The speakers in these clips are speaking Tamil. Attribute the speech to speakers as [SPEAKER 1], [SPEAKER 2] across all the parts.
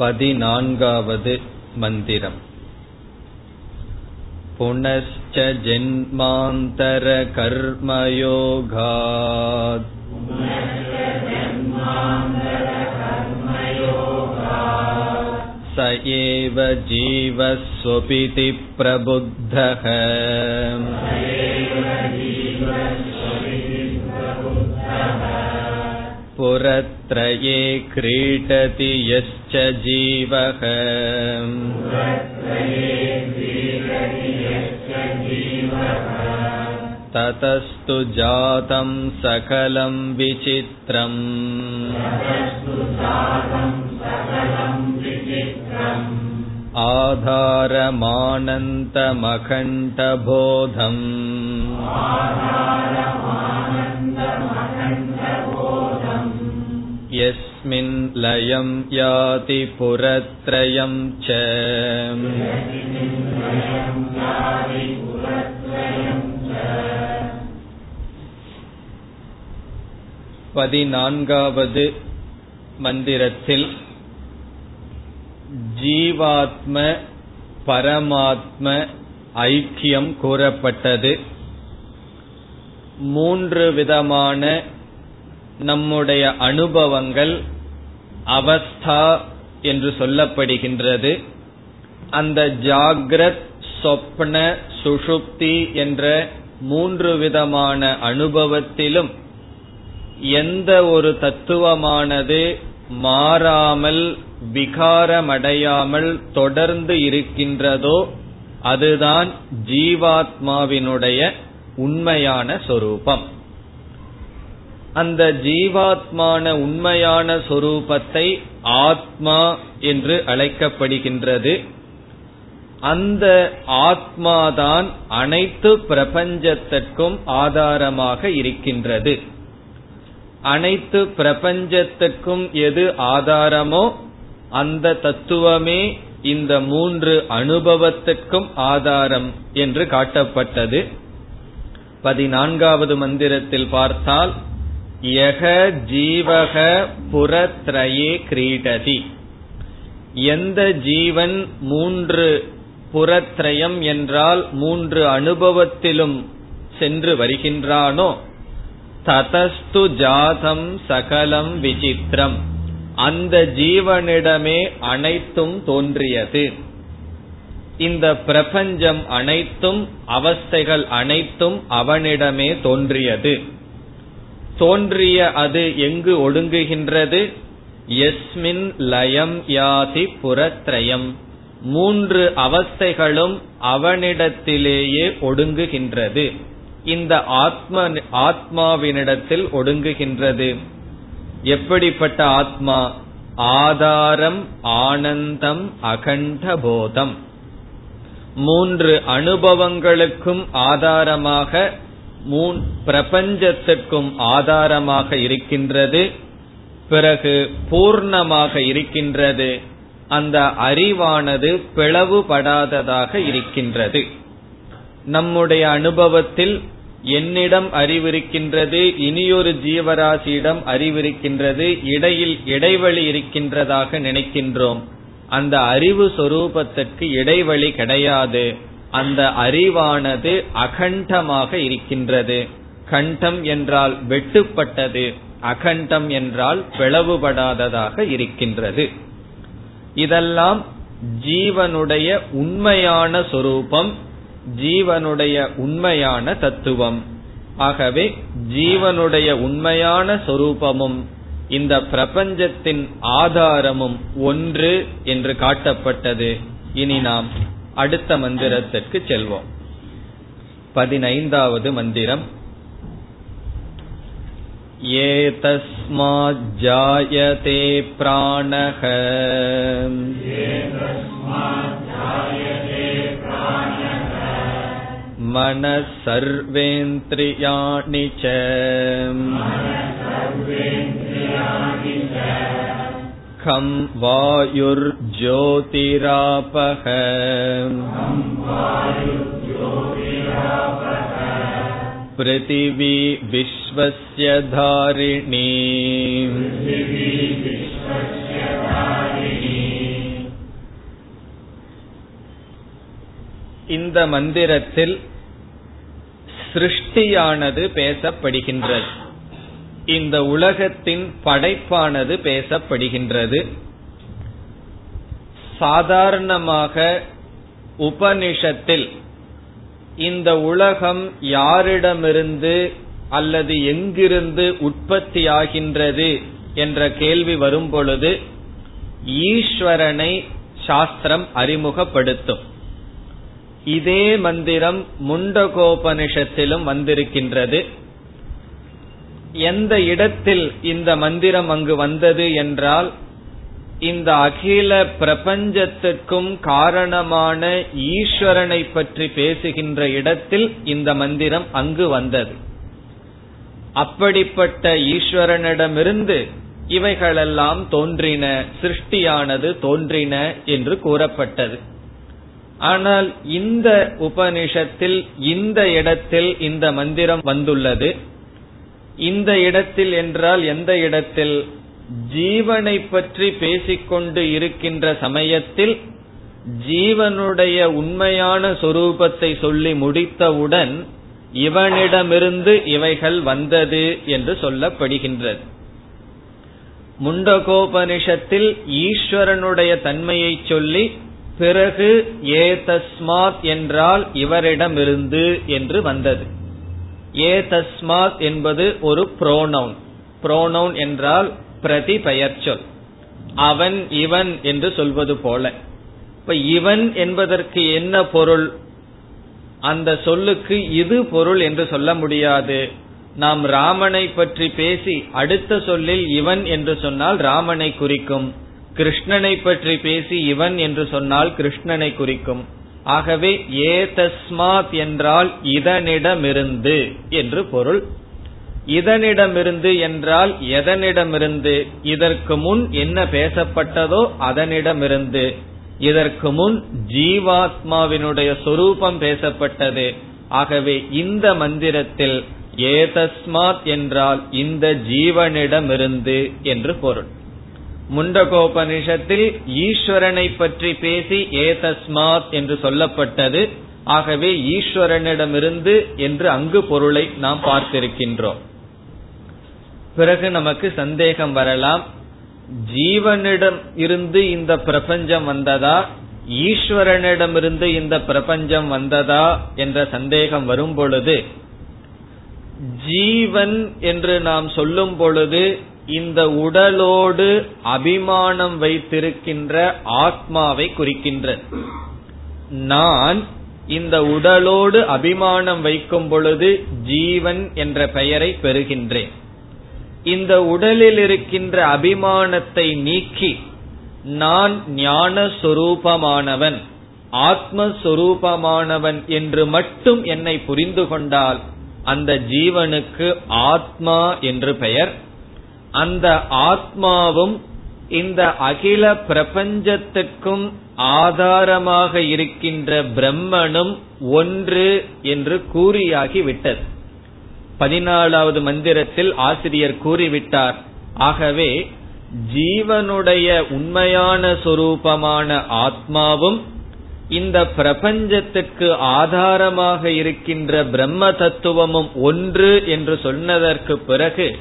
[SPEAKER 1] पदिनाङ्गावद् मन्दिरम् पुनश्च जन्मान्तरकर्मयोगाद् स एव जीवस्वपिति प्रबुद्धः पुरत्रये क्रीडति यश्च जीवः। ततस्तु जातं सकलं विचित्रम्। आधारमानन्तमखण्डबोधम् यस्मिन् लयं याति पुरत्रयं च பதினான்காவது மந்திரத்தில் ஜீவாத்ம பரமாத்ம ஐக்கியம் கூறப்பட்டது மூன்று விதமான நம்முடைய அனுபவங்கள் அவஸ்தா என்று சொல்லப்படுகின்றது. அந்த ஜாகிரத் சொப்ன சுஷுப்தி என்ற மூன்று விதமான அனுபவத்திலும் எந்த ஒரு தத்துவமானது மாறாமல் விகாரமடையாமல் தொடர்ந்து இருக்கின்றதோ அதுதான் ஜீவாத்மாவினுடைய உண்மையான சொரூபம். அந்த ஜீவாத்மான உண்மையான சொரூபத்தை ஆத்மா என்று அழைக்கப்படுகின்றது. அந்த ஆத்மாதான் அனைத்து பிரபஞ்சத்திற்கும் ஆதாரமாக இருக்கின்றது. அனைத்து பிரபஞ்சத்துக்கும் எது ஆதாரமோ அந்த தத்துவமே இந்த மூன்று அனுபவத்திற்கும் ஆதாரம் என்று காட்டப்பட்டது. பதினான்காவது மந்திரத்தில் பார்த்தால் யக ஜீவக புறத்ரயே கிரீடதி. எந்த ஜீவன் மூன்று புறத்ரயம் என்றால் மூன்று அனுபவத்திலும் சென்று வருகின்றானோ ததஸ்து ஜாதம் சகலம் விசித்திரம். அந்த ஜீவனிடமே அனைத்தும் தோன்றியது. இந்த பிரபஞ்சம் அனைத்தும் அவஸ்தைகள் அனைத்தும் அவனிடமே தோன்றியது. தோன்றிய அது எங்கு ஒடுங்குகின்றது? எஸ்மின் லயம் யாதி புறத்ரயம். மூன்று அவஸ்தைகளும் அவனிடத்திலேயே ஒடுங்குகின்றது. இந்த ஆத்ம ஆத்மாவினிடத்தில் ஒடுங்குகின்றது. எப்படிப்பட்ட ஆத்மா? ஆதாரம் ஆனந்தம் அகண்ட போதம். மூன்று அனுபவங்களுக்கும் ஆதாரமாக மூன் பிரபஞ்சத்திற்கும் ஆதாரமாக இருக்கின்றது பிறகு பூர்ணமாக இருக்கின்றது அந்த அறிவானது பிளவுபடாததாக இருக்கின்றது. நம்முடைய அனுபவத்தில் என்னிடம் அறிவிருக்கின்றது இனியொரு ஜீவராசியிடம் அறிவிருக்கின்றது இடையில் இடைவெளி இருக்கின்றதாக நினைக்கின்றோம். அந்த அறிவு சொரூபத்திற்கு இடைவெளி கிடையாது. அந்த அறிவானது அகண்டமாக இருக்கின்றது. கண்டம் என்றால் வெட்டுப்பட்டது அகண்டம் என்றால் பிளவுபடாததாக இருக்கின்றது. இதெல்லாம் ஜீவனுடைய உண்மையான சொரூபம் ஜீவனுடைய உண்மையான தத்துவம். ஆகவே ஜீவனுடைய உண்மையான சொரூபமும் இந்த பிரபஞ்சத்தின் ஆதாரமும் ஒன்று என்று காட்டப்பட்டது. இனி நாம் அடுத்த மந்திரத்திற்கு செல்வோம் பதினைந்தாவது மந்திரம் एतस्माज्जायते प्राणः मनः सर्वेन्द्रियाणि च கம் வாயுர் ஜோதிராபக. பிருத்திவி விஸ்வஸ்ய தாரிணி. இந்த மந்திரத்தில் சிருஷ்டியானது பேசப்படுகின்றது. இந்த உலகத்தின் படைப்பானது பேசப்படுகின்றது. சாதாரணமாக உபனிஷத்தில் இந்த உலகம் யாரிடமிருந்து அல்லது எங்கிருந்து உற்பத்தியாகின்றது என்ற கேள்வி வரும் பொழுது ஈஸ்வரனை சாஸ்திரம் அறிமுகப்படுத்தும். இதே மந்திரம் முண்டகோபனிஷத்திலும் வந்திருக்கின்றது. எந்த இடத்தில் இந்த மந்திரம் அங்கு வந்தது என்றால் இந்த அகில பிரபஞ்சத்திற்கும் காரணமான ஈஸ்வரனை பற்றி பேசுகின்ற இடத்தில் இந்த மந்திரம் அங்கு வந்தது. அப்படிப்பட்ட ஈஸ்வரனிடமிருந்து இவைகளெல்லாம் தோன்றின சிருஷ்டியானது தோன்றின என்று கூறப்பட்டது. ஆனால் இந்த உபனிஷத்தில் இந்த இடத்தில் இந்த மந்திரம் வந்துள்ளது. இந்த இடத்தில் என்றால் எந்த இடத்தில்? ஜீவனை பற்றி பேசிக்கொண்டு இருக்கின்ற சமயத்தில் ஜீவனுடைய உண்மையான சொரூபத்தை சொல்லி முடித்தவுடன் இவனிடமிருந்து இவைகள் வந்தது என்று சொல்லப்படுகின்றது. முண்டகோபனிஷத்தில் ஈஸ்வரனுடைய தன்மையை சொல்லி பிறகு ஏ தஸ்மாத் என்றால் இவரிடமிருந்து என்று வந்தது. ஏ தஸ்மாத் என்பது ஒரு புரோனவுன் புரோனவுன் என்றால் பிரதி பெயர்ச்சொல் அவன் இவன் என்று சொல்வது போல. இப்ப இவன் என்பதற்கு என்ன பொருள்? அந்த சொல்லுக்கு இது பொருள் என்று சொல்ல முடியாது. நாம் ராமனை பற்றி பேசி அடுத்த சொல்லில் இவன் என்று சொன்னால் ராமனை குறிக்கும். கிருஷ்ணனை பற்றி பேசி இவன் என்று சொன்னால் கிருஷ்ணனை குறிக்கும். ஆகவே ஏதஸ்மாத் என்றால் இதனிடமிருந்து என்று பொருள். இதனிடமிருந்து என்றால் எதனிடமிருந்து? இதற்கு முன் என்ன பேசப்பட்டதோ அதனிடமிருந்து. இதற்கு முன் ஜீவாத்மாவினுடைய சொரூபம் பேசப்பட்டது. ஆகவே இந்த மந்திரத்தில் ஏதஸ்மாத் என்றால் இந்த ஜீவனிடமிருந்து என்று பொருள். முண்டகோபனிஷத்தில் ஈஸ்வரனை பற்றி பேசி ஏதஸ்மாத் என்று சொல்லப்பட்டது. ஆகவே ஈஸ்வரனிடமிருந்து என்று அங்கு பொருளை நாம் பார்த்திருக்கின்றோம். பிறகு நமக்கு சந்தேகம் வரலாம். ஜீவனிடம் இருந்து இந்த பிரபஞ்சம் வந்ததா? ஈஸ்வரனிடமிருந்து இந்த பிரபஞ்சம் வந்ததா? என்ற சந்தேகம் வரும் பொழுது ஜீவன் என்று நாம் சொல்லும் பொழுது இந்த உடலோடு அபிமானம் வைத்திருக்கின்ற ஆத்மாவை குறிக்கின்ற. நான் இந்த உடலோடு அபிமானம் வைக்கும் பொழுது ஜீவன் என்ற பெயரை பெறுகின்றேன். இந்த உடலில் இருக்கின்ற அபிமானத்தை நீக்கி நான் ஞான சொரூபமானவன் ஆத்மஸ்வரூபமானவன் என்று மட்டும் என்னை புரிந்து கொண்டால் அந்த ஜீவனுக்கு ஆத்மா என்று பெயர் அந்த ஆத்மாவும் இந்த அகில பிரபஞ்சத்துக்கும் ஆதாரமாக இருக்கின்ற பிரம்மனும் ஒன்று என்று கூறியாகி விட்டது. பதினாலாவது மந்திரத்தில் ஆசிரியர் கூறிவிட்டார் ஆகவே ஜீவனுடைய உண்மையான சொரூபமான ஆத்மாவும் இந்த பிரபஞ்சத்துக்கு ஆதாரமாக இருக்கின்ற பிரம்ம தத்துவமும் ஒன்று என்று சொன்னதற்கு பிறகு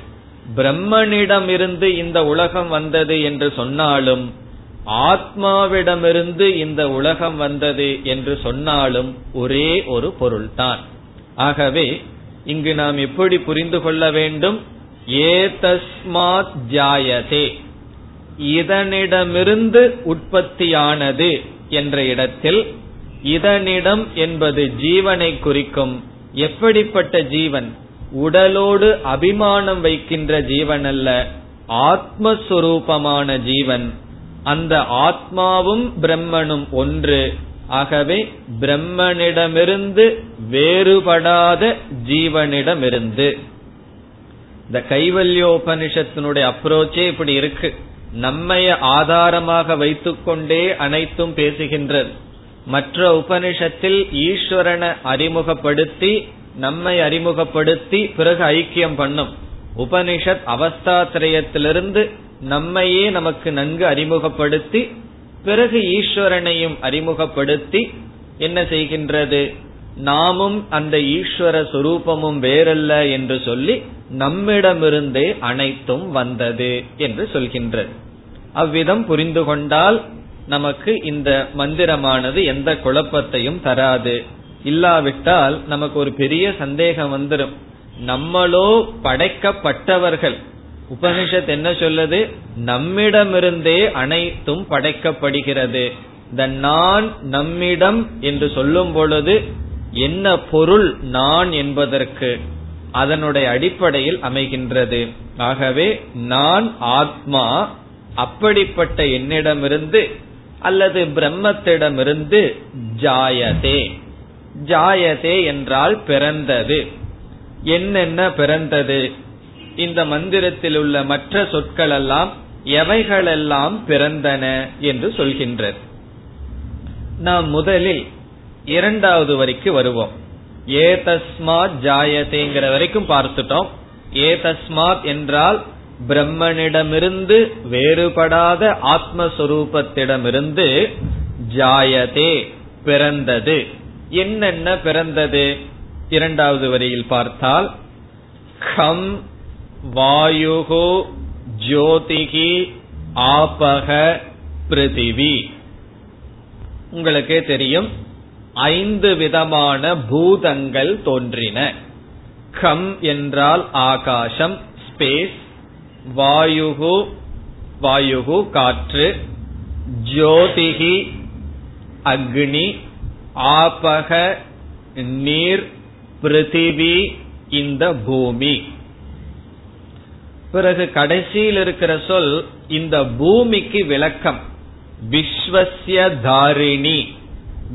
[SPEAKER 1] பிரம்மனிடமிருந்து இந்த உலகம் வந்தது என்று சொன்னாலும் ஆத்மாவிடமிருந்து இந்த உலகம் வந்தது என்று சொன்னாலும் ஒரே ஒரு பொருள்தான். ஆகவே இங்கு நாம் எப்படி புரிந்து கொள்ள வேண்டும்? ஏதஸ்மாத் ஜாயதே. இதனிடமிருந்து உற்பத்தியானது என்ற இடத்தில் இதனிடம் என்பது ஜீவனை குறிக்கும் எப்படிப்பட்ட ஜீவன்? உடலோடு அபிமானம் வைக்கின்ற ஜீவன் அல்ல ஆத்மஸ்வரூபமான ஜீவன். அந்த ஆத்மாவும் பிரம்மனும் ஒன்று. ஆகவே பிரம்மனிடமிருந்து வேறுபடாத ஜீவனிடமிருந்து. இந்த கைவல்யோபனிஷத்தினுடைய அப்ரோச்சே இப்படி இருக்கு. நம்மைய ஆதாரமாக வைத்துக்கொண்டே அனைத்தும் பேசுகின்றது. மற்ற உபனிஷத்தில் ஈஸ்வரனை அறிமுகப்படுத்தி நம்மை அறிமுகப்படுத்தி பிறகு ஐக்கியம் பண்ணும். உபனிஷத் அவஸ்தாத்திரயத்திலிருந்து நம்மையே நமக்கு நன்கு அறிமுகப்படுத்தி பிறகு ஈஸ்வரனையும் அறிமுகப்படுத்தி என்ன செய்கின்றது? நாமும் அந்த ஈஸ்வர சுரூபமும் வேறல்ல என்று சொல்லி நம்மிடமிருந்தே அனைத்தும் வந்தது என்று சொல்கின்றது. அவ்விதம் புரிந்து கொண்டால் நமக்கு இந்த மந்திரமானது எந்த குழப்பத்தையும் தராது. இல்லாவிட்டால் நமக்கு ஒரு பெரிய சந்தேகம் வந்துடும் நம்மளோ படைக்கப்பட்டவர்கள். உபனிஷத் என்ன சொல்லுது? நம்மிடமிருந்தே அனைத்தும் படைக்கப்படுகிறது. இந்த நான் நம்மிடம் என்று சொல்லும் பொழுது என்ன பொருள் நான் என்பதற்கு அதனுடைய அடிப்படையில் அமைகின்றது. ஆகவே நான் ஆத்மா அப்படிப்பட்ட என்னிடமிருந்து அல்லது பிரம்மத்திடமிருந்து ஜாயதே. ஜாயதே என்றால் பிறந்தது. என்னென்ன பிறந்தது? இந்த மந்திரத்தில் உள்ள மற்ற சொற்கள் எல்லாம் எவைகளெல்லாம் பிறந்தன என்று சொல்கின்றது. நாம் முதலில் இரண்டாவது வரைக்கு வருவோம். ஏ தஸ்மாத் ஜாயதேங்கிற வரைக்கும் பார்த்துட்டோம். ஏ தஸ்மாத் என்றால் பிரம்மனிடமிருந்து வேறுபடாத ஆத்மஸ்வரூபத்திடமிருந்து ஜாயதே பிறந்தது. என்னென்ன பிறந்தது? இரண்டாவது வரியில் பார்த்தால் ஹம் வாயுகு ஜோதிகி ஆபக பிருதிவி உங்களுக்கே தெரியும் ஐந்து விதமான பூதங்கள் தோன்றின. கம் என்றால் ஆகாசம் ஸ்பேஸ் வாயுகு வாயுகு காற்று ஜோதிகி அக்னி ஆபக நீர் பிருத்திவி இந்த பூமி. பிறகு கடைசியில் இருக்கிற சொல் இந்த பூமிக்கு விளக்கம். விஸ்வசிய தாரிணி.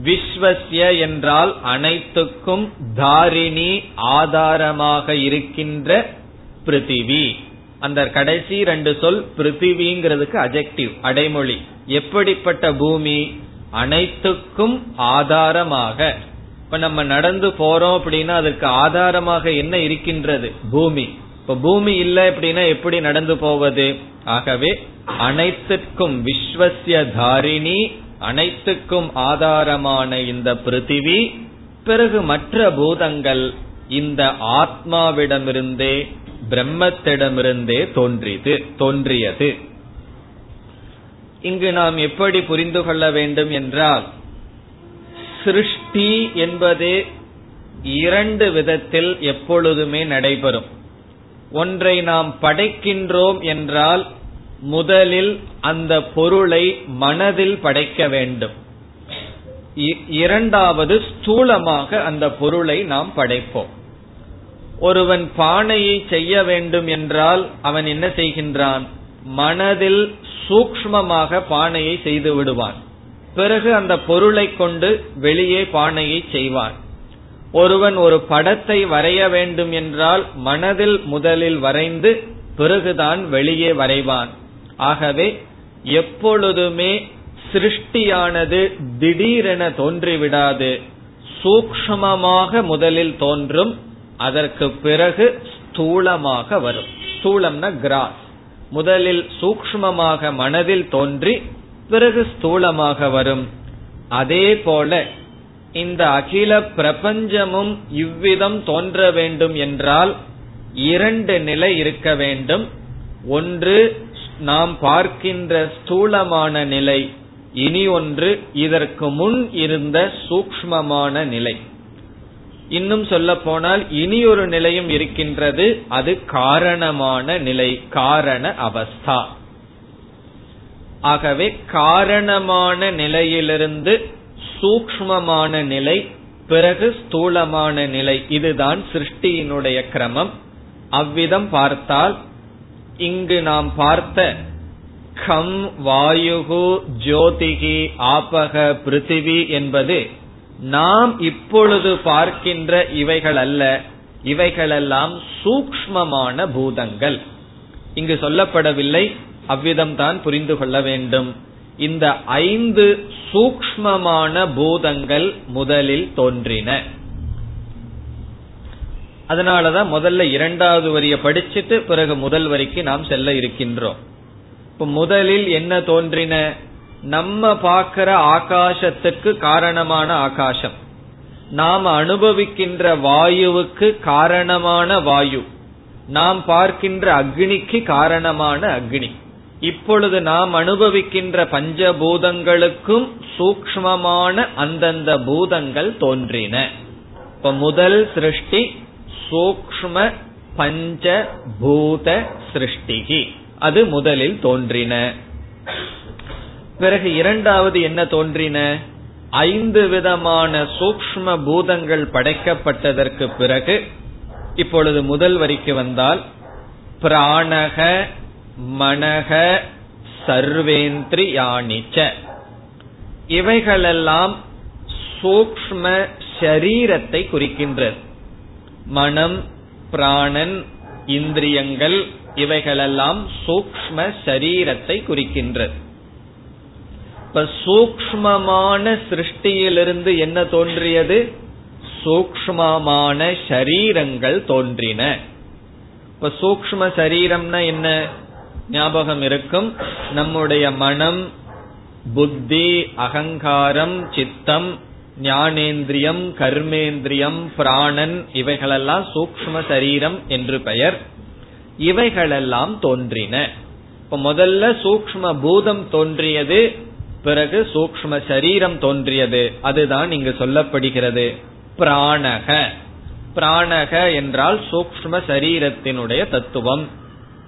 [SPEAKER 1] விஸ்வசிய என்றால் அனைத்துக்கும் தாரிணி ஆதாரமாக இருக்கின்ற பிருத்திவி. அந்த கடைசி ரெண்டு சொல் பிருத்திவிங்கிறதுக்கு அஜெக்டிவ் அடைமொழி. எப்படிப்பட்ட பூமி? அனைத்துக்கும் ஆதாரமாக. இப்ப நம்ம நடந்து போறோம் அப்படின்னா அதற்கு ஆதாரமாக என்ன இருக்கின்றது? பூமி. இப்ப பூமி இல்லை அப்படின்னா எப்படி நடந்து போவது? ஆகவே அனைத்துக்கும் விஸ்வசிய தாரிணி அனைத்துக்கும் ஆதாரமான இந்த பிருத்திவி பிறகு மற்ற பூதங்கள் இந்த ஆத்மாவிடமிருந்தே பிரம்மத்திடமிருந்தே தோன்றியது தோன்றியது. இங்கு நாம் எப்படி புரிந்து கொள்ள வேண்டும் என்றால் சிருஷ்டி என்பதே இரண்டு விதத்தில் எப்பொழுதுமே நடைபெறும். ஒன்றை நாம் படைக்கின்றோம் என்றால் முதலில் அந்த பொருளை மனதில் படைக்க வேண்டும். இரண்டாவது ஸ்தூலமாக அந்த பொருளை நாம் படைப்போம். ஒருவன் பானையை செய்ய வேண்டும் என்றால் அவன் என்ன செய்கின்றான்? மனதில் சூக்மமாக பானையை செய்து விடுவான். பிறகு அந்த பொருளை கொண்டு வெளியே பானையை செய்வான். ஒருவன் ஒரு படத்தை வரைய வேண்டும் என்றால் மனதில் முதலில் வரைந்து பிறகுதான் வெளியே வரைவான். ஆகவே எப்பொழுதுமே சிருஷ்டியானது திடீரென தோன்றிவிடாது. சூக்மமாக முதலில் தோன்றும் அதற்கு பிறகு ஸ்தூலமாக வரும். ஸ்தூலம்னா கிராஸ். முதலில் சூக்மமாக மனதில் தோன்றி பிறகு ஸ்தூலமாக வரும். அதே போல இந்த அகில பிரபஞ்சமும் இவ்விதம் தோன்ற வேண்டும் என்றால் இரண்டு நிலை இருக்க வேண்டும். ஒன்று நாம் பார்க்கின்ற ஸ்தூலமான நிலை இனி ஒன்று இதற்கு முன் இருந்த சூக்மமான நிலை. இன்னும் சொல்ல போனால் இனி ஒரு நிலையும் இருக்கின்றது. அது காரணமான நிலை காரண அவஸ்தா. ஆகவே காரணமான நிலையிலிருந்து சூக்மமான நிலை பிறகு ஸ்தூலமான நிலை. இதுதான் சிருஷ்டியினுடைய கிரமம். அவ்விதம் பார்த்தால் இங்கு நாம் பார்த்த கம் வாயுகு ஜோதிகி ஆபக பிருத்திவி என்பது நாம் இப்பொழுது பார்க்கின்ற இவைகள் அல்ல இவைகளெல்லாம் சூக்மமான பூதங்கள். இங்கு சொல்லப்படவில்லை அவ்விதம் தான் புரிந்து கொள்ள வேண்டும். இந்த ஐந்து சூக்மமான பூதங்கள் முதலில் தோன்றின. அதனாலதான் முதல்ல இரண்டாவது வரிய படிச்சுட்டு பிறகு முதல் வரிக்கு நாம் செல்ல இருக்கின்றோம். இப்ப முதலில் என்ன தோன்றின? நம்ம பார்க்கிற ஆகாசத்துக்கு காரணமான ஆகாசம். நாம் அனுபவிக்கின்ற வாயுவுக்கு காரணமான வாயு. நாம் பார்க்கின்ற அக்னிக்கு காரணமான அக்னி. இப்பொழுது நாம் அனுபவிக்கின்ற பஞ்சபூதங்களுக்கும் சூக்மமான அந்தந்த பூதங்கள் தோன்றின. இப்ப முதல் சிருஷ்டி சூக்ம பஞ்ச பூத சிருஷ்டிகி. அது முதலில் தோன்றின. பிறகு இரண்டாவது என்ன தோன்றின? ஐந்து விதமான சூக்ம பூதங்கள் படைக்கப்பட்டதற்கு பிறகு இப்பொழுது முதல் வரிக்கு வந்தால் பிராணக மனக சர்வேந்திரியாணிச்ச. இவைகளெல்லாம் சூக்ம ஷரீரத்தை குறிக்கின்றது. மனம் பிராணன் இந்திரியங்கள் இவைகளெல்லாம் சூக்ம சரீரத்தை குறிக்கின்றது. இப்ப சூக்மமான சிருஷ்டியிலிருந்து என்ன தோன்றியது? சூக்மமான சரீரங்கள் தோன்றின. இப்ப சூக்ம சரீரம்னா என்ன? ஞாபகம் இருக்கும். நம்முடைய மனம் புத்தி அகங்காரம் சித்தம் ஞானேந்திரியம் கர்மேந்திரியம் பிராணன் இவைகளெல்லாம் சூக்ம சரீரம் என்று பெயர். இவைகளெல்லாம் தோன்றின. இப்ப முதல்ல சூக்ம பூதம் தோன்றியது பிறகு சூக்ம சரீரம் தோன்றியது. அதுதான் இங்கு சொல்லப்படுகிறது. பிராணக. பிராணக என்றால் சூக்ம சரீரத்தினுடைய தத்துவம்.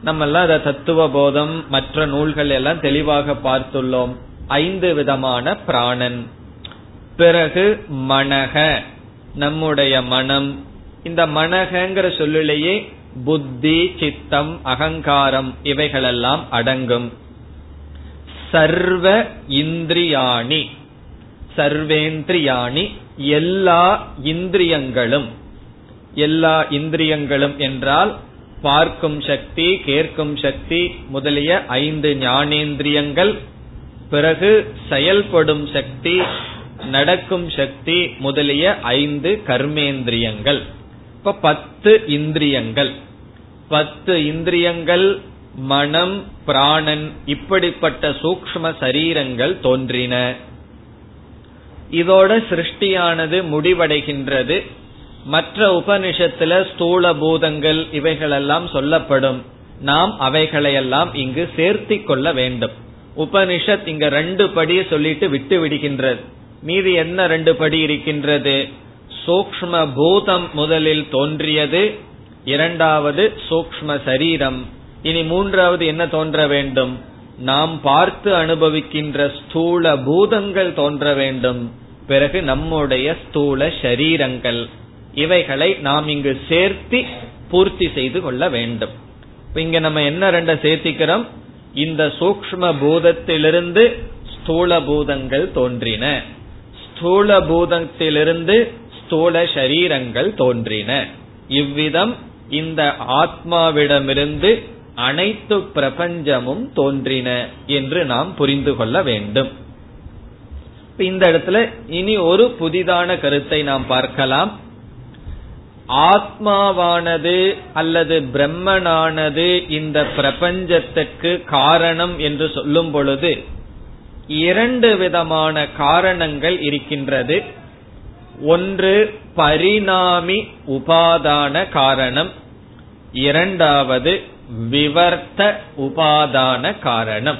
[SPEAKER 1] நம்ம எல்லாம் அத தத்துவ போதம் மற்ற நூல்கள் எல்லாம் தெளிவாக பார்த்துள்ளோம். ஐந்து விதமான பிராணன். பிறகு மனக. நம்முடைய மனம். இந்த மனகங்கிற சொல்லிலேயே புத்தி சித்தம் அகங்காரம் இவைகளெல்லாம் அடங்கும். சர்வ இந்திரியாணி. சர்வேந்திரியாணி எல்லா இந்திரியங்களும். எல்லா இந்திரியங்களும் என்றால் பார்க்கும் சக்தி கேட்கும் சக்தி முதலிய ஐந்து ஞானேந்திரியங்கள். பிறகு செயல்படும் சக்தி நடக்கும் சக்தி முதலிய ஐந்து கர்மேந்திரியங்கள். இப்ப பத்து இந்திரியங்கள். பத்து இந்திரியங்கள் மனம் பிராணன் இப்படிப்பட்ட சூக்ம சரீரங்கள் தோன்றின. இதோட சிருஷ்டியானது முடிவடைகின்றது. மற்ற உபனிஷத்துல ஸ்தூல பூதங்கள் இவைகளெல்லாம் சொல்லப்படும். நாம் அவைகளையெல்லாம் இங்கு சேர்த்தி கொள்ள வேண்டும். உபனிஷத் இங்க ரெண்டு படியை சொல்லிட்டு விட்டு விடுகின்றது. மீதி என்ன ரெண்டு படி இருக்கின்றது? சூக்ம பூதம் முதலில் தோன்றியது. இரண்டாவது சூக்ம சரீரம். இனி மூன்றாவது என்ன தோன்ற வேண்டும்? நாம் பார்த்து அனுபவிக்கின்ற ஸ்தூல பூதங்கள் தோன்ற வேண்டும். பிறகு நம்முடைய ஸ்தூல ஷரீரங்கள். இவைகளை நாம் இங்கு சேர்த்தி பூர்த்தி செய்து கொள்ள வேண்டும். இங்க நம்ம என்ன ரெண்ட சேர்த்திக்கிறோம்? இந்த சூக்ம பூதத்திலிருந்து ஸ்தூல பூதங்கள் தோன்றின. ஸ்தூல பூதத்திலிருந்து ஸ்தூல சரீரங்கள் தோன்றின. இவ்விதம் இந்த ஆத்மாவிடமிருந்து அனைத்து பிரபஞ்சமும் தோன்றின என்று நாம் புரிந்து கொள்ள வேண்டும். இந்த இடத்துல இனி ஒரு புதிதான கருத்தை நாம் பார்க்கலாம். ஆத்மாவானது அல்லது பிரம்மனானது இந்த பிரபஞ்சத்துக்கு காரணம் என்று சொல்லும் பொழுது இரண்டு விதமான காரணங்கள் இருக்கின்றது. ஒன்று பரிணாமி உபாதான காரணம். இரண்டாவது விவர்த்த உபாதான காரணம்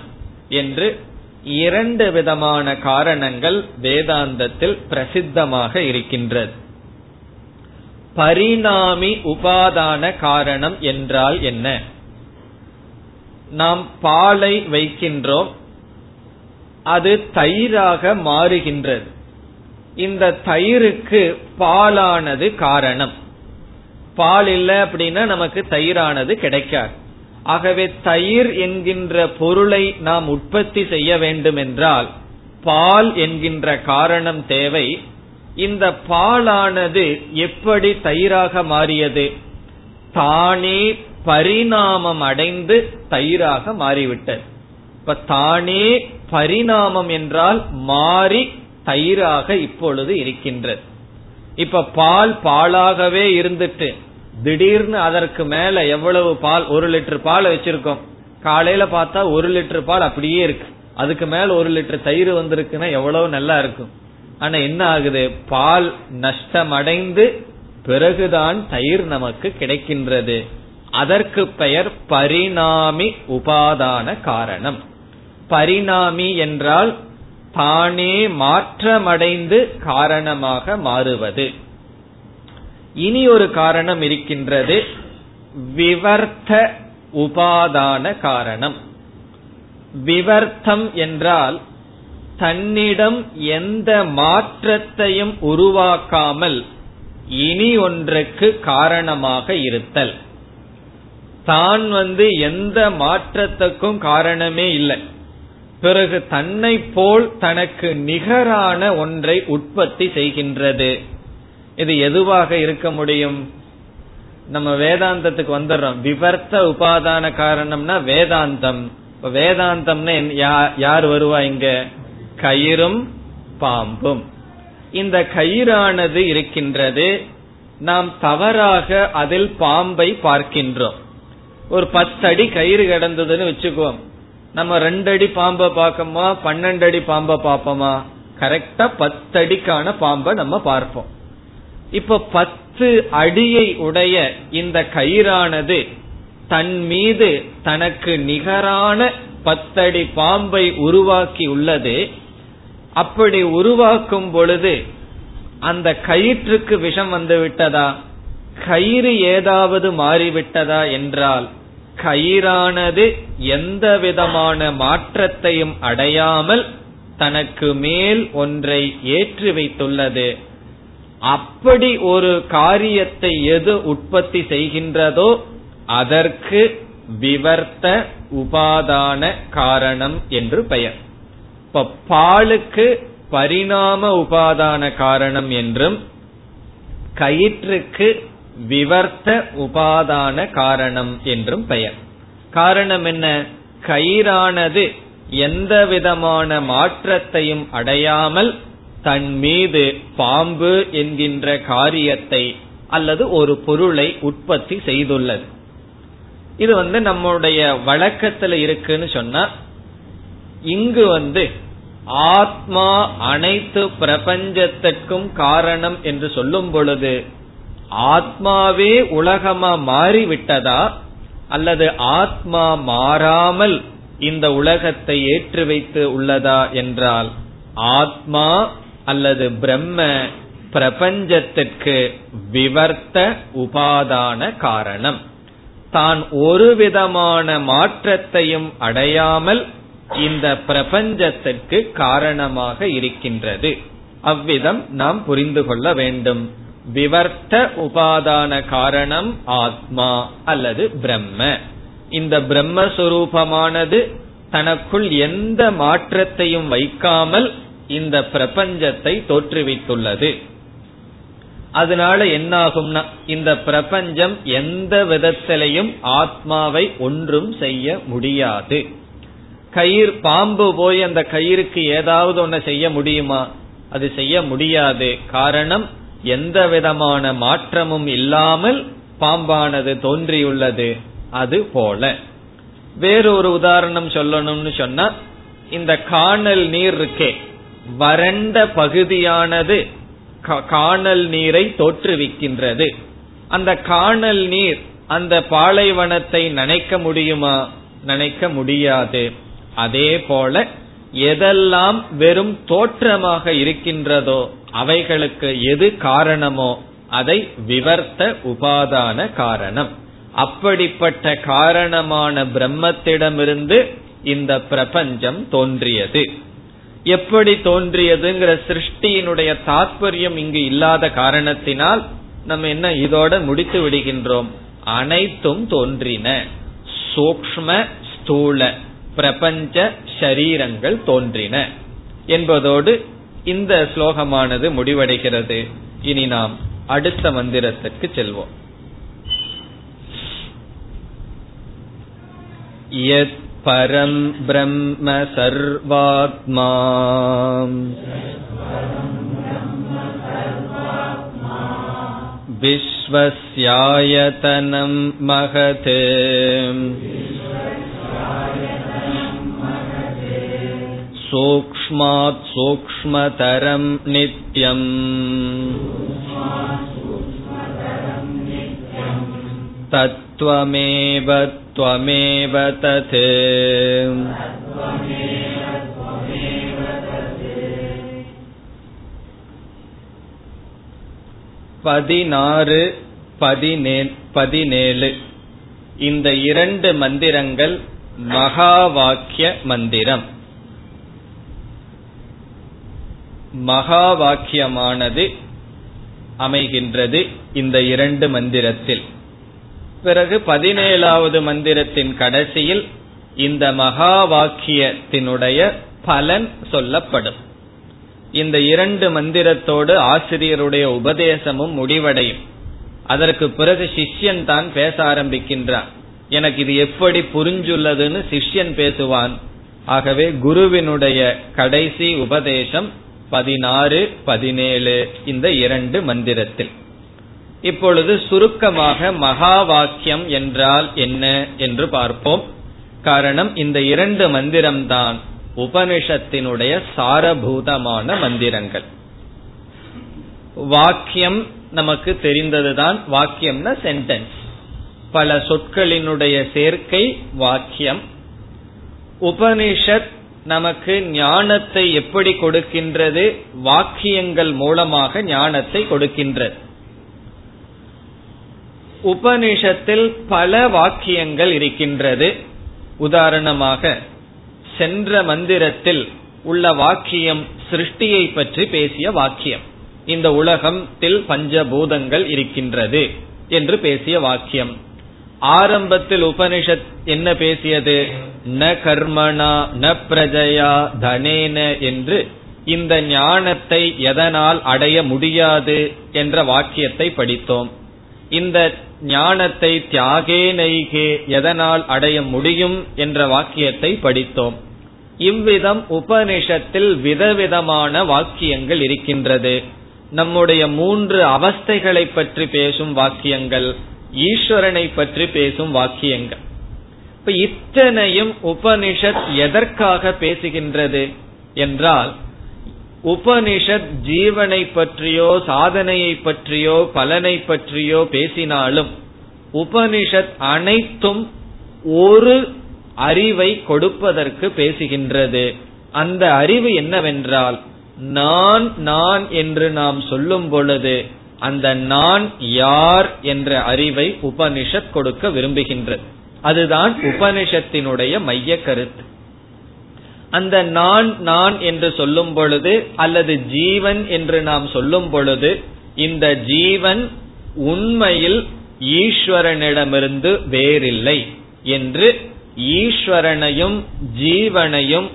[SPEAKER 1] என்று இரண்டு விதமான காரணங்கள் வேதாந்தத்தில் பிரசித்தமாக இருக்கின்றது. பரிணாமி உபாதான காரணம் என்றால் என்ன? நாம் பாலை வைக்கின்றோம் அது தயிராக மாறுகின்றது. இந்த தயிருக்கு பாலானது காரணம். பால் இல்லை அப்படின்னா நமக்கு தயிரானது கிடைக்காது. ஆகவே தயிர் என்கின்ற பொருளை நாம் உற்பத்தி செய்ய வேண்டும் என்றால் பால் என்கின்ற காரணம் தேவை. இந்த பாலானது எப்படி தயிராக மாறியது? தானே பரிணாமம் அடைந்து தயிராக மாறிவிட்டது. இப்ப தானே பரிணாமம் என்றால் மாறி தயிராக இப்பொழுது இருக்கின்றது. இப்ப பால் பாலாகவே இருந்துட்டு திடீர்னு அதற்கு மேல எவ்வளவு பால் ஒரு லிட்டர் பால் வச்சிருக்கோம். காலையில பார்த்தா ஒரு லிட்டர் பால் அப்படியே இருக்கு. அதுக்கு மேல ஒரு லிட்டர் தயிர் வந்திருக்குன்னா எவ்வளவு நல்லா இருக்கும். ஆனா என்ன ஆகுது? பால் நஷ்டமடைந்து பிறகுதான் தயிர் நமக்கு கிடைக்கின்றது. அதற்கு பெயர் பரிணாமி உபாதான காரணம். பரிணாமி என்றால் தானே மாற்றமடைந்து காரணமாக மாறுவது. இனி ஒரு காரணம் இருக்கின்றது. விவர்த்த உபாதான காரணம். விவர்த்தம் என்றால் தன்னிடம் எந்த மாற்றத்தையும் உருவாக்காமல் இனி ஒன்றுக்கு காரணமாக இருத்தல். தான் வந்து எந்த மாற்றத்துக்கும் காரணமே இல்லை. பிறகு தன்னை போல் தனக்கு நிகரான ஒன்றை உற்பத்தி செய்கின்றது. இது எதுவாக இருக்க முடியும்? நம்ம வேதாந்தத்துக்கு வந்துடுறோம். விவர்த்த உபாதான காரணம்னா வேதாந்தம். வேதாந்தம்னு யார் வருவா இங்க? கயிறும் பாம்பும். இந்த கயிறானது இருக்கின்றது. நாம் தவறாக அதில் பாம்பை பார்க்கின்றோம். ஒரு பத்தடி கயிறு கிடந்ததுன்னு வச்சுக்குவோம். நம்ம ரெண்டடி பாம்பை பார்க்கோமா பன்னெண்டு அடி பாம்பை பார்ப்போமா? கரெக்டா பத்தடிக்கான பாம்பை நம்ம பார்ப்போம். இப்ப பத்து அடியை உடைய இந்த கயிறானது தன் மீது தனக்கு நிகரான பத்தடி பாம்பை உருவாக்கி உள்ளது. அப்படி உருவாக்கும் பொழுது அந்த கயிற்றுக்கு விஷம் வந்து விட்டதா? கயிறு ஏதாவது மாறிவிட்டதா என்றால் கயிறானது எந்த விதமான மாற்றத்தையும் அடையாமல் தனக்கு மேல் ஒன்றை ஏற்றி வைத்துள்ளது. அப்படி ஒரு காரியத்தை எது உற்பத்தி செய்கின்றதோ அதற்கு விவர்த்த உபாதான காரணம் என்று பெயர். இப்ப பாலுக்கு பரிணாம உபாதான காரணம் என்றும் கயிற்றுக்கு விவர்த்த உபாதான காரணம் என்றும் பெயர். காரணம் என்ன? கயிறானது எந்த விதமான மாற்றத்தையும் அடையாமல் தன் மீது பாம்பு என்கின்ற காரியத்தை அல்லது ஒரு பொருளை உற்பத்தி செய்துள்ளது. இது வந்து நம்முடைய வழக்கத்துல இருக்குன்னு சொன்னா இங்கு வந்து ஆத்மா அனைத்து பிரபஞ்சத்திற்கும் காரணம் என்று சொல்லும் பொழுது ஆத்மாவே உலகமா மாறிவிட்டதா அல்லது ஆத்மா மாறாமல் இந்த உலகத்தை ஏற்று வைத்து உள்ளதா என்றால் ஆத்மா அல்லது பிரம்ம பிரபஞ்சத்திற்கு விவர்த்த உபாதான காரணம். தான் ஒரு விதமான மாற்றத்தையும் அடையாமல் இந்த பிரபஞ்சத்திற்கு காரணமாக இருக்கின்றது. அவ்விதம் நாம் புரிந்து கொள்ள வேண்டும். விவர்த்த உபாதான காரணம் ஆத்மா அல்லது பிரம்ம. இந்த பிரம்மஸ்வரூபமானது தனக்குள் எந்த மாற்றத்தையும் வைக்காமல் இந்த பிரபஞ்சத்தை தோற்றுவித்துள்ளது. அதனால என்னாகும்னா இந்த பிரபஞ்சம் எந்த விதத்திலையும் ஆத்மாவை ஒன்றும் செய்ய முடியாது. கயிறு பாம்பு போய் அந்த கயிறுக்கு ஏதாவது ஒன்ன செய்ய முடியுமா? அது செய்ய முடியாது. காரணம் எந்த விதமான மாற்றமும் இல்லாமல் பாம்பானது தோன்றியுள்ளது. அது போல. வேறொரு உதாரணம் சொல்லணும்னு சொன்னா இந்த காணல் நீர் இருக்கே. வறண்ட பகுதியானது காணல் நீரை தோற்றுவிக்கின்றது. அந்த காணல் நீர் அந்த பாலைவனத்தை நினைக்க முடியுமா? நினைக்க முடியாது. அதே போல எதெல்லாம் வெறும் தோற்றமாக இருக்கின்றதோ அவைகளுக்கு எது காரணமோ அதை விவர்த்த உபாதான காரணம். அப்படிப்பட்ட காரணமான பிரம்மத்திடமிருந்து இந்த பிரபஞ்சம் தோன்றியது. எப்படி தோன்றியதுங்கிற சிருஷ்டியினுடைய தாற்பயம் இங்கு இல்லாத காரணத்தினால் நம்ம என்ன இதோட முடித்து விடுகின்றோம். அனைத்தும் தோன்றின. சூக்ம ஸ்தூல பிரபஞ்ச ஷரீரங்கள் தோன்றின என்பதோடு இந்த ஸ்லோகமானது முடிவடைகிறது. இனி நாம் அடுத்த மந்திரத்திற்கு செல்வோம். யத் परं ब्रह्म सर्वात्मा विश्वस्यायतनं महत् सूक्ष्मात् सूक्ष्मतरं नित्यम् तत्त्वमेव त्वमेव तत् பதினாறு பதினேழு இந்த இரண்டு மந்திரங்கள் மகா வாக்கிய மந்திரம் மகா வாக்கியமானது அமைகின்றது இந்த இரண்டு மந்திரத்தில் பிறகு பதினேழாவது மந்திரத்தின் கடைசியில் இந்த மகா வாக்கியத்தினுடைய பலன் சொல்லப்படும். இந்த இரண்டு மந்திரத்தோடு ஆசிரியருடைய உபதேசமும் முடிவடையும். அதற்கு பிறகு சிஷ்யன் தான் பேச ஆரம்பிக்கின்றான். எனக்கு இது எப்படி புரிஞ்சுள்ளதுன்னு சிஷ்யன் பேசுவான். ஆகவே குருவினுடைய கடைசி உபதேசம் பதினாறு பதினேழு இந்த இரண்டு மந்திரத்தில். இப்பொழுது சுருக்கமாக மகா வாக்கியம் என்றால் என்ன என்று பார்ப்போம். காரணம் இந்த இரண்டு மந்திரம்தான் உபனிஷத்தினுடைய சாரபூதமான மந்திரங்கள். வாக்கியம் நமக்கு தெரிந்ததுதான். வாக்கியம்னா சென்டென்ஸ் பல சொற்களினுடைய சேர்க்கை வாக்கியம். உபனிஷத் நமக்கு ஞானத்தை எப்படி கொடுக்கின்றது? வாக்கியங்கள் மூலமாக ஞானத்தை கொடுக்கின்றது. உபனிஷத்தில் பல வாக்கியங்கள் இருக்கின்றது. உதாரணமாக சென்ற மந்திரத்தில் உள்ள வாக்கியம் சிருஷ்டியை பற்றி பேசிய வாக்கியம். இந்த உலகத்தில் பஞ்சபூதங்கள் இருக்கின்றது என்று பேசிய வாக்கியம். ஆரம்பத்தில் உபனிஷத் என்ன பேசியது? ந கர்மணா ந பிரஜயா தனேன என்று இந்த ஞானத்தை எதனால் அடைய முடியாது என்ற வாக்கியத்தை படித்தோம். இந்த ஞானத்தை தியாகே நைகே எதனால் அடைய முடியும் என்ற வாக்கியத்தை படித்தோம். இவ்விதம் உபனிஷத்தில் விதவிதமான வாக்கியங்கள் இருக்கின்றது. நம்முடைய மூன்று அவஸ்தைகளை பற்றி பேசும் வாக்கியங்கள் ஈஸ்வரனை பற்றி பேசும் வாக்கியங்கள். இப்ப இத்தனையும் உபனிஷத் எதற்காக பேசுகின்றது என்றால் உபனிஷத் ஜீவனை பற்றியோ சாதனையை பற்றியோ பலனை பற்றியோ பேசினாலும் உபனிஷத் அனைத்தும் ஒரு அறிவை கொடுப்பதற்கு பேசுகின்றது. அந்த அறிவு என்னவென்றால் நான் நான் என்று நாம் சொல்லும் பொழுது அந்த நான் யார் என்ற அறிவை உபனிஷத் கொடுக்க விரும்புகின்றது. அதுதான் உபனிஷத்தினுடைய மைய கருத்து. அந்த நான் நான் என்று சொல்லும் பொழுது அல்லது ஜீவன் என்று நாம் சொல்லும் பொழுது இந்த ஜீவன் உண்மையில் ஈஸ்வரனிடமிருந்து வேறில்லை என்று ஈஸ்வரனையும் ஜீவனையும்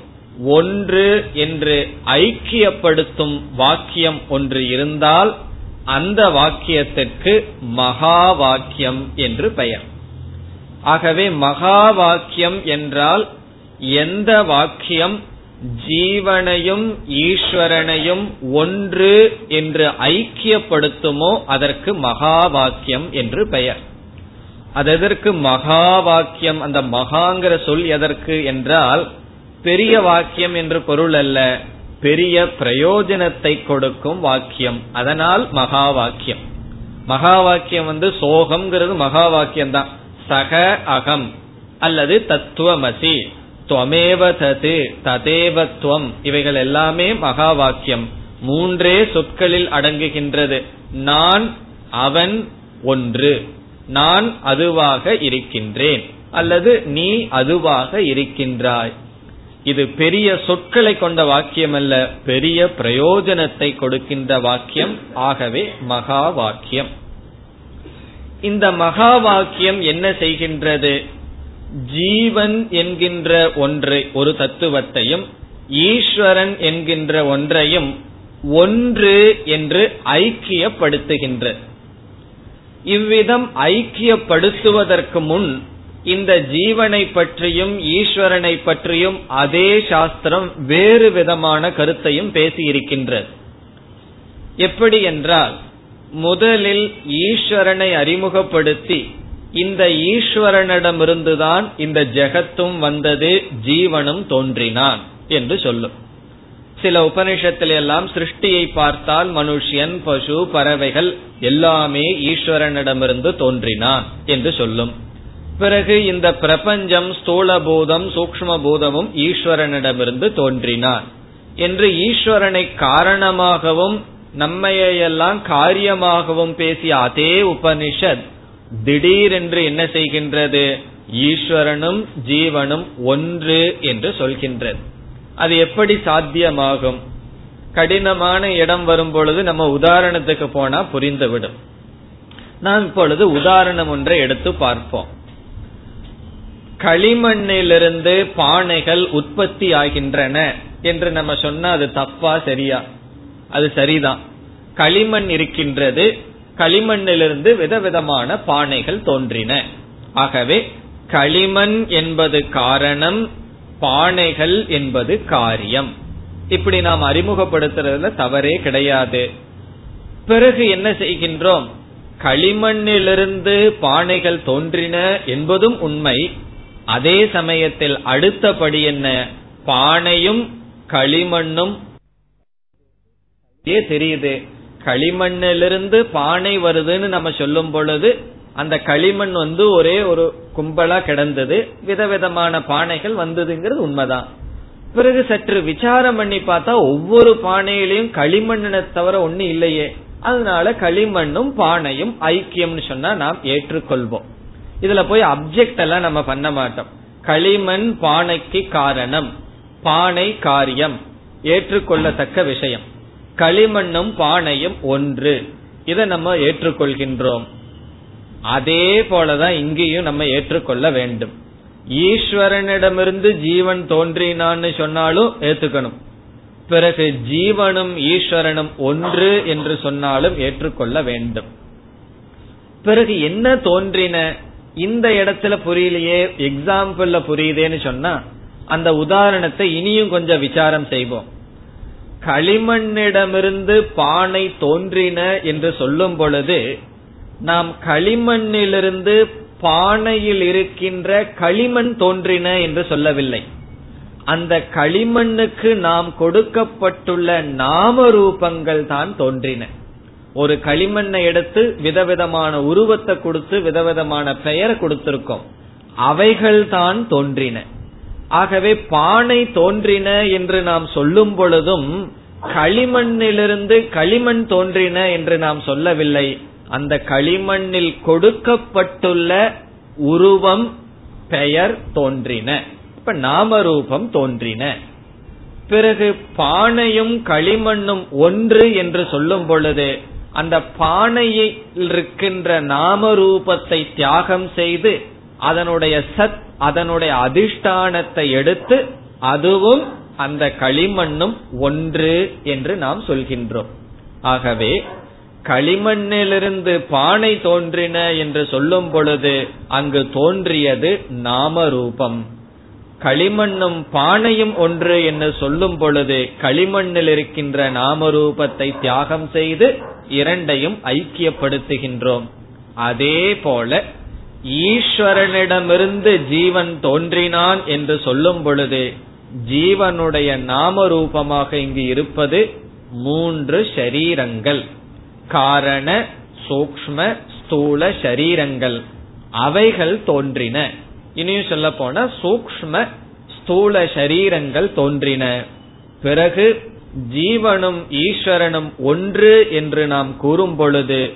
[SPEAKER 1] ஒன்று என்று ஐக்கியப்படுத்தும் வாக்கியம் ஒன்று இருந்தால் அந்த வாக்கியத்திற்கு மகா வாக்கியம் என்று பெயர். ஆகவே மகா வாக்கியம் என்றால் எந்த வாக்கியம் ஜீவனையும் ஈஸ்வரனையும் ஒன்று என்று ஐக்கியப்படுத்துமோ அதற்கு மகா வாக்கியம் என்று பெயர். அது எதற்கு மகா வாக்கியம் அந்த மகாங்கிற சொல் எதற்கு என்றால் பெரிய வாக்கியம் என்று பொருள் அல்ல பெரிய பிரயோஜனத்தை கொடுக்கும் வாக்கியம். அதனால் மகா வாக்கியம் மகா வாக்கியம் வந்து சோகம்ங்கிறது மகா வாக்கியம் தான் சக அகம் அல்லது தத்துவமசி. துவமேவ தது ததேவத்வம் இவைகள் எல்லாமே மகா வாக்கியம் மூன்றே சொற்களில் அடங்குகின்றது. நான் அவன் ஒன்று. நான் அதுவாக இருக்கின்றேன். அல்லது நீ அதுவாக இருக்கின்றாய். இது பெரிய சொற்களை கொண்ட வாக்கியம் அல்ல பெரிய பிரயோஜனத்தை கொடுக்கின்ற வாக்கியம். ஆகவே மகா வாக்கியம் இந்த மகா வாக்கியம் என்ன செய்கின்றது? ஜீவன் என்கின்ற ஒன்றை ஒரு தத்துவத்தையும் ஈஸ்வரன் என்கின்ற ஒன்றையும் ஒன்று என்று ஐக்கியப்படுத்துகின்ற. இவ்விதம் ஐக்கியப்படுத்துவதற்கு முன் இந்த ஜீவனை பற்றியும் ஈஸ்வரனை பற்றியும் அதே சாஸ்திரம் வேறு விதமான கருத்தையும் பேசியிருக்கின்றது எப்படி என்றால் முதலில் ஈஸ்வரனை அறிமுகப்படுத்தி இந்த ஈஸ்வரனிடமிருந்துதான் இந்த ஜெகத்தும் வந்தது ஜீவனும் தோன்றினான் என்று சொல்லும். சில உபனிஷத்தில் எல்லாம் சிருஷ்டியை பார்த்தால் மனுஷியன் பசு பறவைகள் எல்லாமே ஈஸ்வரனிடமிருந்து தோன்றினான் என்று சொல்லும். பிறகு இந்த பிரபஞ்சம் ஸ்தூல பூதம் சூக்ம பூதமும் ஈஸ்வரனிடமிருந்து தோன்றினான் என்று ஈஸ்வரனை காரணமாகவும் நம்மையெல்லாம் காரியமாகவும் பேசிய அதே உபனிஷத் திடீரென்று என்ன செய்கின்றது? ஈஸ்வரனும் ஜீவனும் ஒன்று என்று சொல்கின்றது. அது எப்படி சாத்தியமாகும்? கடினமான இடம் வரும் பொழுது நம்ம உதாரணத்துக்கு போனா புரிந்துவிடும். நாம் இப்பொழுது உதாரணம் ஒன்றை எடுத்து பார்ப்போம். களிமண்ணிலிருந்து பானைகள் உற்பத்தி ஆகின்றன என்று நம்ம சொன்னா அது தப்பா சரியா? அது சரிதான். களிமண் இருக்கின்றது களிமண்ணிலிருந்து விதவிதமான பானைகள் தோன்றின. ஆகவே களிமண் என்பது காரணம் பானைகள் என்பது காரியம். இப்படி நாம் அறிமுகப்படுத்துறதுல தவறே கிடையாது. பிறகு என்ன செய்கின்றோம்? களிமண்ணிலிருந்து பானைகள் தோன்றின என்பதும் உண்மை. அதே சமயத்தில் அடுத்தபடி என்ன? பானையும் களிமண்ணும். தெரியுது. களிமண்ணிலிருந்து பானை வருதுன்னு நம்ம சொல்லும் பொழுது அந்த களிமண் வந்து ஒரே ஒரு கும்பலா கிடந்தது. விதவிதமான பானைகள் வந்ததுங்கிறது உண்மைதான். பிறகு சற்று விசாரம் பண்ணி பார்த்தா ஒவ்வொரு பானையிலையும் களிமண்ணை தவிர ஒண்ணு இல்லையே. அதனால களிமண்ணும் பானையும் ஐக்கியம்னு சொன்னா நாம் ஏற்றுக்கொள்வோம். இதுல போய் அப்செக்ட் எல்லாம் நம்ம பண்ண மாட்டோம். களிமண் பானைக்கு காரணம் பானை காரியம் ஏற்றுக்கொள்ளத்தக்க விஷயம். களிமண்ணும் பானையும் ஒன்று. இதை நம்ம ஏற்றுக்கொள்கின்றோம். அதே போலதான் இங்கேயும் நம்ம ஏற்றுக்கொள்ள வேண்டும். ஈஸ்வரனிடமிருந்து ஜீவன் தோன்றினான்னு சொன்னாலும் ஏத்துக்கணும். பிறகு ஜீவனும் ஈஸ்வரனும் ஒன்று என்று சொன்னாலும் ஏற்றுக்கொள்ள வேண்டும். பிறகு என்ன தோன்றின? இந்த இடத்துல புரியலையே எக்ஸாம்பிள்ல புரியுதேன்னு சொன்னா அந்த உதாரணத்தை இனியும் கொஞ்சம் விசாரம் செய்வோம். களிமண்ணிடமிருந்து பானை தோன்றின என்று சொல்லும் பொழுது நாம் களிமண்ணிலிருந்து பானையில் இருக்கின்ற களிமண் தோன்றின என்று சொல்லவில்லை. அந்த களிமண்ணுக்கு நாம் கொடுக்கப்பட்டுள்ள நாம ரூபங்கள் தான் தோன்றின. ஒரு களிமண்ணை எடுத்து விதவிதமான உருவத்தை கொடுத்து விதவிதமான பெயரை கொடுத்திருக்கோம். அவைகள் தான் தோன்றின. ஆகவே பானை தோன்றின என்று நாம் சொல்லும் பொழுதும் களிமண்ணிலிருந்து களிமண் தோன்றின என்று நாம் சொல்லவில்லை. அந்த களிமண்ணில் கொடுக்கப்பட்டுள்ள உருவம் பெயர் தோன்றின. இப்ப நாமரூபம் தோன்றின. பிறகு பானையும் களிமண்ணும் ஒன்று என்று சொல்லும் பொழுது அந்த பானையில் இருக்கின்ற நாம ரூபத்தை தியாகம் செய்து அதனுடைய சத் அதனுடைய அதிஷ்டானத்தை எடுத்து அதுவும் அந்த களிமண்ணும் ஒன்று என்று நாம் சொல்கின்றோம். ஆகவே களிமண்ணிலிருந்து பானை தோன்றின என்று சொல்லும் பொழுது அங்கு தோன்றியது நாம ரூபம் களிமண்ணும் பானையும் ஒன்று என்று சொல்லும் பொழுது களிமண்ணில் இருக்கின்ற நாம ரூபத்தை தியாகம் செய்து இரண்டையும் ஐக்கியப்படுத்துகின்றோம். அதே போல ஈஸ்வரனிடமிருந்து ஜீவன் தோன்றினான் என்று சொல்லும் பொழுது ஜீவனுடைய நாம ரூபமாக இங்கு இருப்பது மூன்று ஷரீரங்கள் காரண சூக்ம ஸ்தூல ஷரீரங்கள் அவைகள் தோன்றின. இனியும் சொல்ல போன சூக்ம ஸ்தூல ஷரீரங்கள் தோன்றின. பிறகு ஜீவனும் ஈஸ்வரனும் ஒன்று என்று நாம் கூறும் பொழுது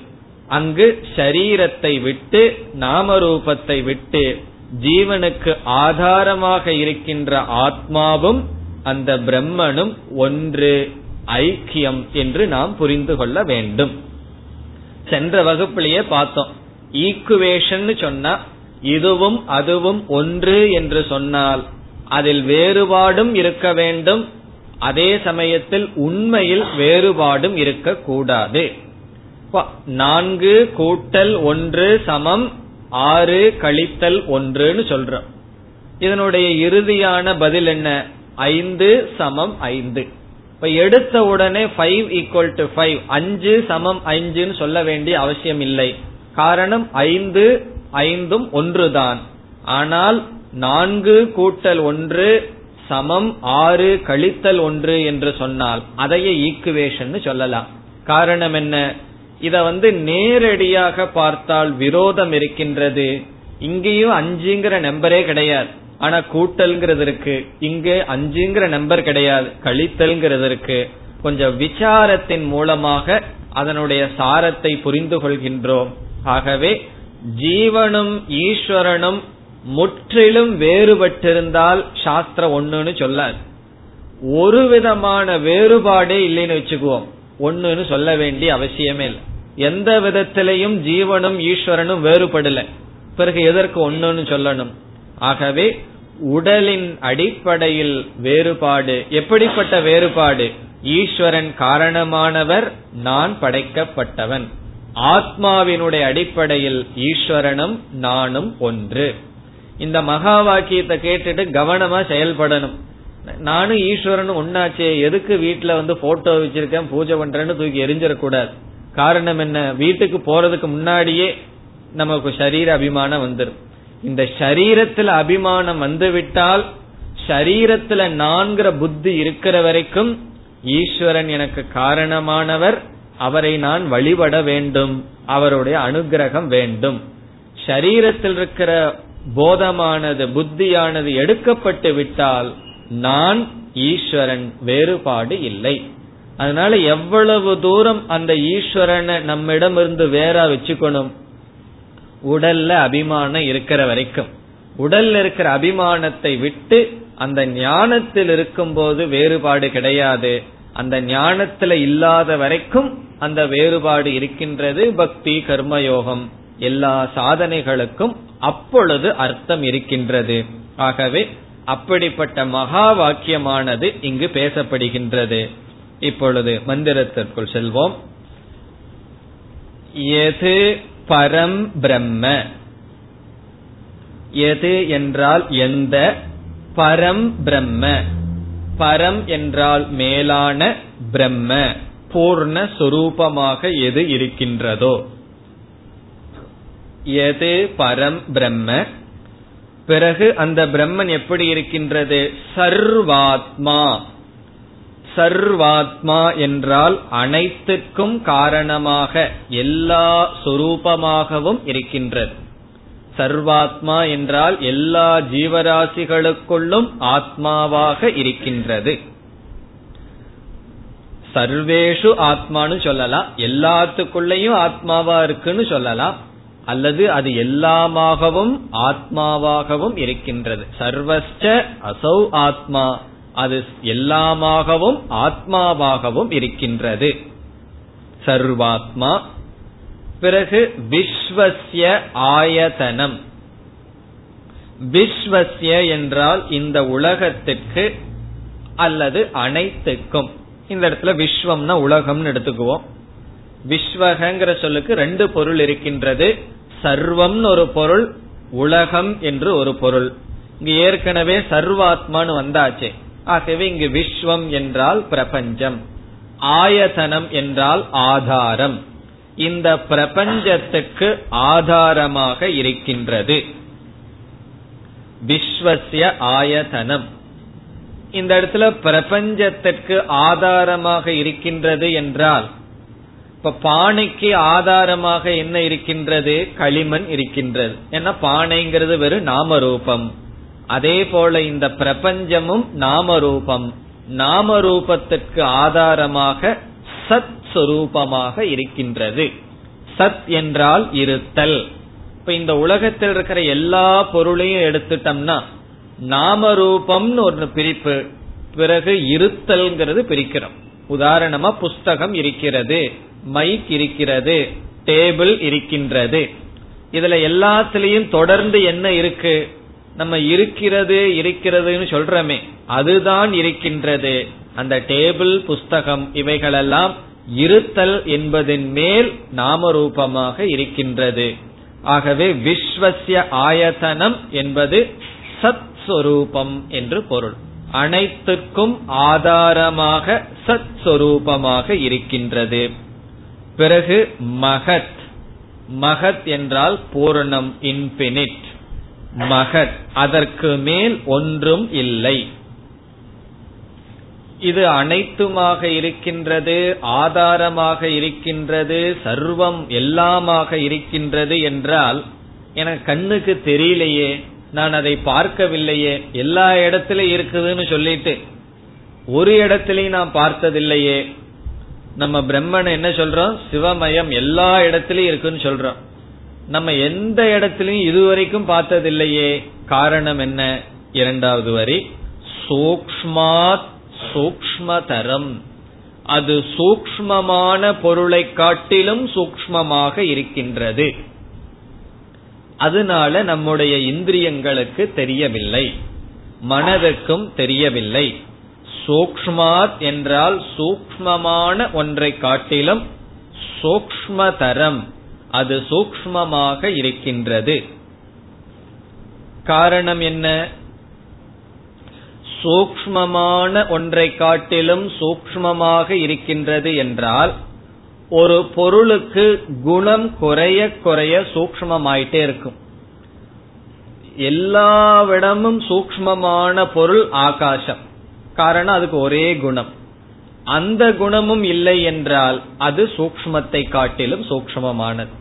[SPEAKER 1] அங்கு ஷரீரத்தை விட்டு நாமரூபத்தை விட்டு ஜீவனுக்கு ஆதாரமாக இருக்கின்ற ஆத்மாவும் அந்த பிரம்மனும் ஒன்று ஐக்கியம் என்று நாம் புரிந்து கொள்ள வேண்டும். சென்ற வகுப்பிலேயே பார்த்தோம். ஈக்குவேஷன் சொன்னா இதுவும் அதுவும் ஒன்று என்று சொன்னால் அதில் வேறுபாடும் இருக்க வேண்டும். அதே சமயத்தில் உண்மையில் வேறுபாடும் இருக்கக்கூடாது. நான்கு கூட்டல் ஒன்று சமம் ஆறு கழித்தல் ஒன்றுன்னு சொல்றோம். இதனுடைய இறுதியான பதில் என்ன? ஐந்து சமம் ஐந்து. இப்ப எடுத்த உடனே ஃபைவ் ஈக்குவல் டு ஃபைவ் அஞ்சு சமம் ஐந்துன்னு சொல்ல வேண்டிய அவசியம் இல்லை. காரணம் ஐந்து ஐந்தும் ஒன்றுதான். ஆனால் நான்கு கூட்டல் ஒன்று சமம் ஆறு கழித்தல் ஒன்று என்று சொன்னால் அதையே ஈக்குவேஷன் சொல்லலாம். காரணம் என்ன? இத வந்து நேரடியாக பார்த்தால் விரோதம் இருக்கின்றது. இங்கேயும் அஞ்சுங்கிற நம்பரே கிடையாது. ஆனா கூட்டல்ங்கிறது இருக்கு. இங்கே அஞ்சுங்கிற நம்பர் கிடையாது. கழித்தல்ங்கிறது இருக்கு. கொஞ்சம் விசாரத்தின் மூலமாக அதனுடைய சாரத்தை புரிந்து கொள்கின்றோம். ஆகவே ஜீவனும் ஈஸ்வரனும் முற்றிலும் வேறுபட்டிருந்தால் சாஸ்திரம் ஒண்ணுன்னு சொல்லாது. ஒரு விதமான வேறுபாடே இல்லைன்னு வச்சுக்குவோம். ஒண்ணுன்னு சொல்ல வேண்டிய அவசியமே இல்லை. எந்த விதத்திலையும் ஜீவனும் ஈஸ்வரனும் வேறுபடல. பிறகு எதற்கு ஒண்ணுன்னு சொல்லணும்? ஆகவே உடலின் அடிப்படையில் வேறுபாடு எப்படிப்பட்ட வேறுபாடு? ஈஸ்வரன் காரணமானவர் நான் படைக்கப்பட்டவன். ஆத்மாவினுடைய அடிப்படையில் ஈஸ்வரனும் நானும் ஒன்று. இந்த மகா வாக்கியத்தை கேட்டுட்டு கவனமா செயல்படணும். நானும் ஈஸ்வரனும் ஒன்னாச்சே எதுக்கு வீட்டுல வந்து போட்டோ வச்சிருக்கேன் பூஜை பண்றேன்னு தூக்கி எரிஞ்சிடக்கூடாது. காரணம் என்ன? வீட்டுக்கு போறதுக்கு முன்னாடியே நமக்கு சரீர அபிமானம் வந்துடும் இந்த சரீரத்துல அபிமானம் வந்துவிட்டால் சரீரத்துல நான்கிற புத்தி இருக்கிற வரைக்கும் ஈஸ்வரன் எனக்கு காரணமானவர். அவரை நான் வழிபட வேண்டும். அவருடைய அனுகிரகம் வேண்டும். சரீரத்தில் இருக்கிற போதமானது புத்தியானது எடுக்கப்பட்டு விட்டால் நான் ஈஸ்வரன் வேறுபாடு இல்லை. அதனால எவ்வளவு தூரம் அந்த ஈஸ்வரனை நம்மிடம் இருந்து வேற வச்சுக்கணும்? உடல்ல அபிமானம் இருக்கிற வரைக்கும். உடல்ல இருக்கிற அபிமானத்தை விட்டு அந்த ஞானத்தில் இருக்கும் போது வேறுபாடு கிடையாது. அந்த ஞானத்துல இல்லாத வரைக்கும் அந்த வேறுபாடு இருக்கின்றது பக்தி கர்மயோகம். எல்லா சாதனைகளுக்கும் அப்பொழுது அர்த்தம் இருக்கின்றது. ஆகவே அப்படிப்பட்ட மகா வாக்கியமானது இங்கு பேசப்படுகின்றது. இப்பொழுது மந்திரத்திற்குள் செல்வோம். எது பரம் பிரம்ம? எது என்றால் எந்த? பரம் பிரம்ம. பரம் என்றால் மேலான பிரம்ம. பூர்ண சொரூபமாக எது இருக்கின்றதோ. எது பரம் பிரம்ம? பிறகு அந்த பிரம்மன் எப்படி இருக்கின்றது? சர்வாத்மா. சர்வாத்மா என்றால் அனைத்துக்கும் காரணமாக எல்லா சொரூபமாகவும் இருக்கின்றது. சர்வாத்மா என்றால் எல்லா ஜீவராசிகளுக்குள்ளும் ஆத்மாவாக இருக்கின்றது. சர்வேஷு ஆத்மானு சொல்லலாம். எல்லாத்துக்குள்ளேயும் ஆத்மாவா இருக்குன்னு சொல்லலாம். அல்லது அது எல்லாமாகவும் ஆத்மாவாகவும் இருக்கின்றது. சர்வஸ்ட அசௌ ஆத்மா. அது எல்லாமாகவும் ஆத்மாவாகவும் இருக்கின்றது. சர்வாத்மா பிறகு விஸ்வசிய ஆயதனம். விஸ்வசிய என்றால் இந்த உலகத்திற்கு அல்லது அனைத்துக்கும். இந்த இடத்துல விஸ்வம்னா உலகம்னு எடுத்துக்குவோம். விஸ்வகங்கிற சொல்லுக்கு ரெண்டு பொருள் இருக்கின்றது. சர்வம்னு ஒரு பொருள் உலகம் என்று ஒரு பொருள். இங்கு ஏற்கனவே சர்வாத்மான்னு வந்தாச்சே. ஆகவே இங்கு விஸ்வம் என்றால் பிரபஞ்சம் ஆயதனம் என்றால் ஆதாரம். இந்த பிரபஞ்சத்துக்கு ஆதாரமாக இருக்கின்றது. விஸ்வசிய ஆயதனம். இந்த இடத்துல பிரபஞ்சத்திற்கு ஆதாரமாக இருக்கின்றது என்றால் இப்ப பானைக்கு ஆதாரமாக என்ன இருக்கின்றது? களிமண் இருக்கின்றது. ஏன்னா பானைங்கிறது வெறும் நாம ரூபம் அதே போல இந்த பிரபஞ்சமும் நாம ரூபம் நாம ரூபத்திற்கு ஆதாரமாக சத் சுரூபமாக இருக்கின்றது. சத் என்றால் இருத்தல். இப்ப இந்த உலகத்தில் இருக்கிற எல்லா பொருளையும் எடுத்துட்டோம்னா நாம ரூபம்னு ஒரு பிரிப்பு பிறகு இருத்தல்ங்கிறது பிரிக்கிறோம். உதாரணமா புஸ்தகம் இருக்கிறது மைக் இருக்கிறது டேபிள் இருக்கின்றது. இதுல எல்லாத்திலையும் தொடர்ந்து என்ன இருக்கு? நம்ம இருக்கிறது இருக்கிறதுன்னு சொல்றமே அதுதான் இருக்கின்றது. அந்த டேபிள் புஸ்தகம் இவைகளெல்லாம் இருத்தல் என்பதின் மேல் நாமரூபமாக இருக்கின்றது. ஆகவே விஸ்வசிய ஆயத்தனம் என்பது சத் சொரூபம் என்று பொருள். அனைத்துக்கும் ஆதாரமாக சத் சொரூபமாக இருக்கின்றது. பிறகு மகத். மகத் என்றால் பூரணம் இன்பினிட் மகத் அதற்கு மேல் ஒன்றும் இல்லை. இது அனைத்துமாக இருக்கின்றது ஆதாரமாக இருக்கின்றது சர்வம் எல்லாமாக இருக்கின்றது என்றால் எனக்கு கண்ணுக்கு தெரியலையே நான் அதை பார்க்கவில்லையே எல்லா இடத்திலும் இருக்குதுன்னு சொல்லிட்டு ஒரு இடத்திலையும் நான் பார்த்ததில்லையே. நம்ம பிரம்மன் என்ன சொல்றோம்? சிவமயம் எல்லா இடத்திலையும் இருக்குன்னு சொல்றோம். நம்ம எந்த இடத்திலையும் இதுவரைக்கும் பார்த்ததில்லையே. காரணம் என்ன? இரண்டாவது வரி. சூக்மாத் சூக்மதரம் அது சூக்மமான பொருளை காட்டிலும் சூக்மமாக இருக்கின்றது. அதனால நம்முடைய இந்திரியங்களுக்கு தெரியவில்லை. மனதுக்கும் தெரியவில்லை. சூக்மாத் என்றால் சூக்மமான ஒன்றை காட்டிலும் சூக்மதரம் அது சூக்மமாக இருக்கின்றது. காரணம் என்ன? சூக்மமான ஒன்றை காட்டிலும் சூக்மமாக இருக்கின்றது என்றால் ஒரு பொருளுக்கு குணம் குறைய குறைய சூக்மமாயிட்டே இருக்கும். எல்லாவிடமும் சூக்மமான பொருள் ஆகாசம். காரணம் அதுக்கு ஒரே குணம். அந்த குணமும் இல்லை என்றால் அது சூக்மத்தை காட்டிலும் சூக்மமானது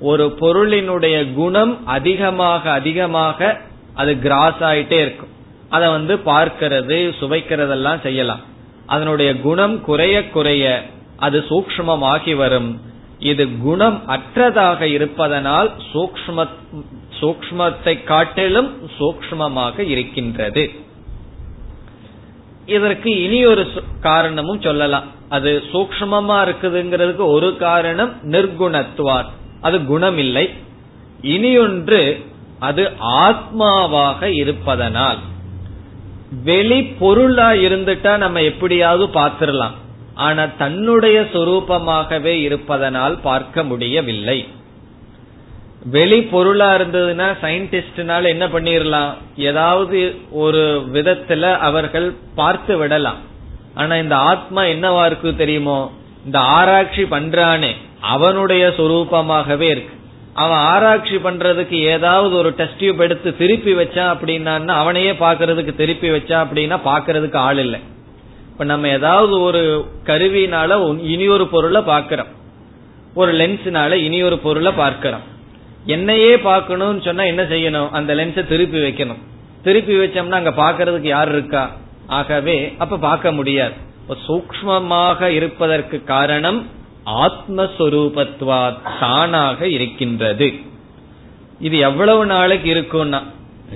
[SPEAKER 1] ஒரு பொருளினுடைய குணம் அதிகமாக அதிகமாக அது கிராஸ் ஆயிட்டே இருக்கும். அதை வந்து பார்க்கிறது சுவைக்கிறதெல்லாம் செய்யலாம். அதனுடைய குணம் குறைய குறைய அது சூக்மமாகி வரும். இது குணம் அற்றதாக இருப்பதனால் சூக்ம சூக்மத்தை காட்டிலும் சூக்மமாக இருக்கின்றது. இதற்கு இனி ஒரு காரணமும் சொல்லலாம். அது சூக்மமா இருக்குதுங்கிறதுக்கு ஒரு காரணம் நிர்குணத்துவார் அது குணம் இல்லை இனியொன்று அது ஆத்மாவாக இருப்பதனால். வெளி பொருளா இருந்துட்டா நம்ம எப்படியாவது பார்த்திடலாம் ஆனா தன்னுடைய சொரூபமாகவே இருப்பதனால் பார்க்க முடியவில்லை. வெளி பொருளா இருந்ததுன்னா சயின்டிஸ்ட்னால என்ன பண்ணிடலாம் ஏதாவது ஒரு விதத்துல அவர்கள் பார்த்து விடலாம். ஆனா இந்த ஆத்மா என்னவா இருக்கு தெரியுமோ? இந்த ஆராய்ச்சி பண்றானே. அவனுடைய சொரூபமாகவே இருக்கு. அவன் ஆராய்ச்சி பண்றதுக்கு ஏதாவது ஒரு டெஸ்ட் டியூப் எடுத்து திருப்பி வச்சான் அப்படின்னா அவனையே பாக்குறதுக்கு திருப்பி வச்சா அப்படின்னா பாக்குறதுக்கு ஆள் இல்லை. இப்ப நம்ம ஏதாவது ஒரு கருவினால இனி ஒரு பொருளை பாக்கிறோம் ஒரு லென்ஸ்னால இனி ஒரு பொருளை பார்க்கிறோம். என்னையே பார்க்கணும்னு சொன்னா என்ன செய்யணும்? அந்த லென்ஸை திருப்பி வைக்கணும். திருப்பி வச்சோம்னா அங்க பாக்குறதுக்கு யார் இருக்கா? ஆகவே அப்ப பார்க்க முடியாது. சூக்மமாக இருப்பதற்கு காரணம் ஆத்மஸ்வரூபத்வா தானாக இருக்கின்றது. இது எவ்வளவு நாளைக்கு இருக்கும்னா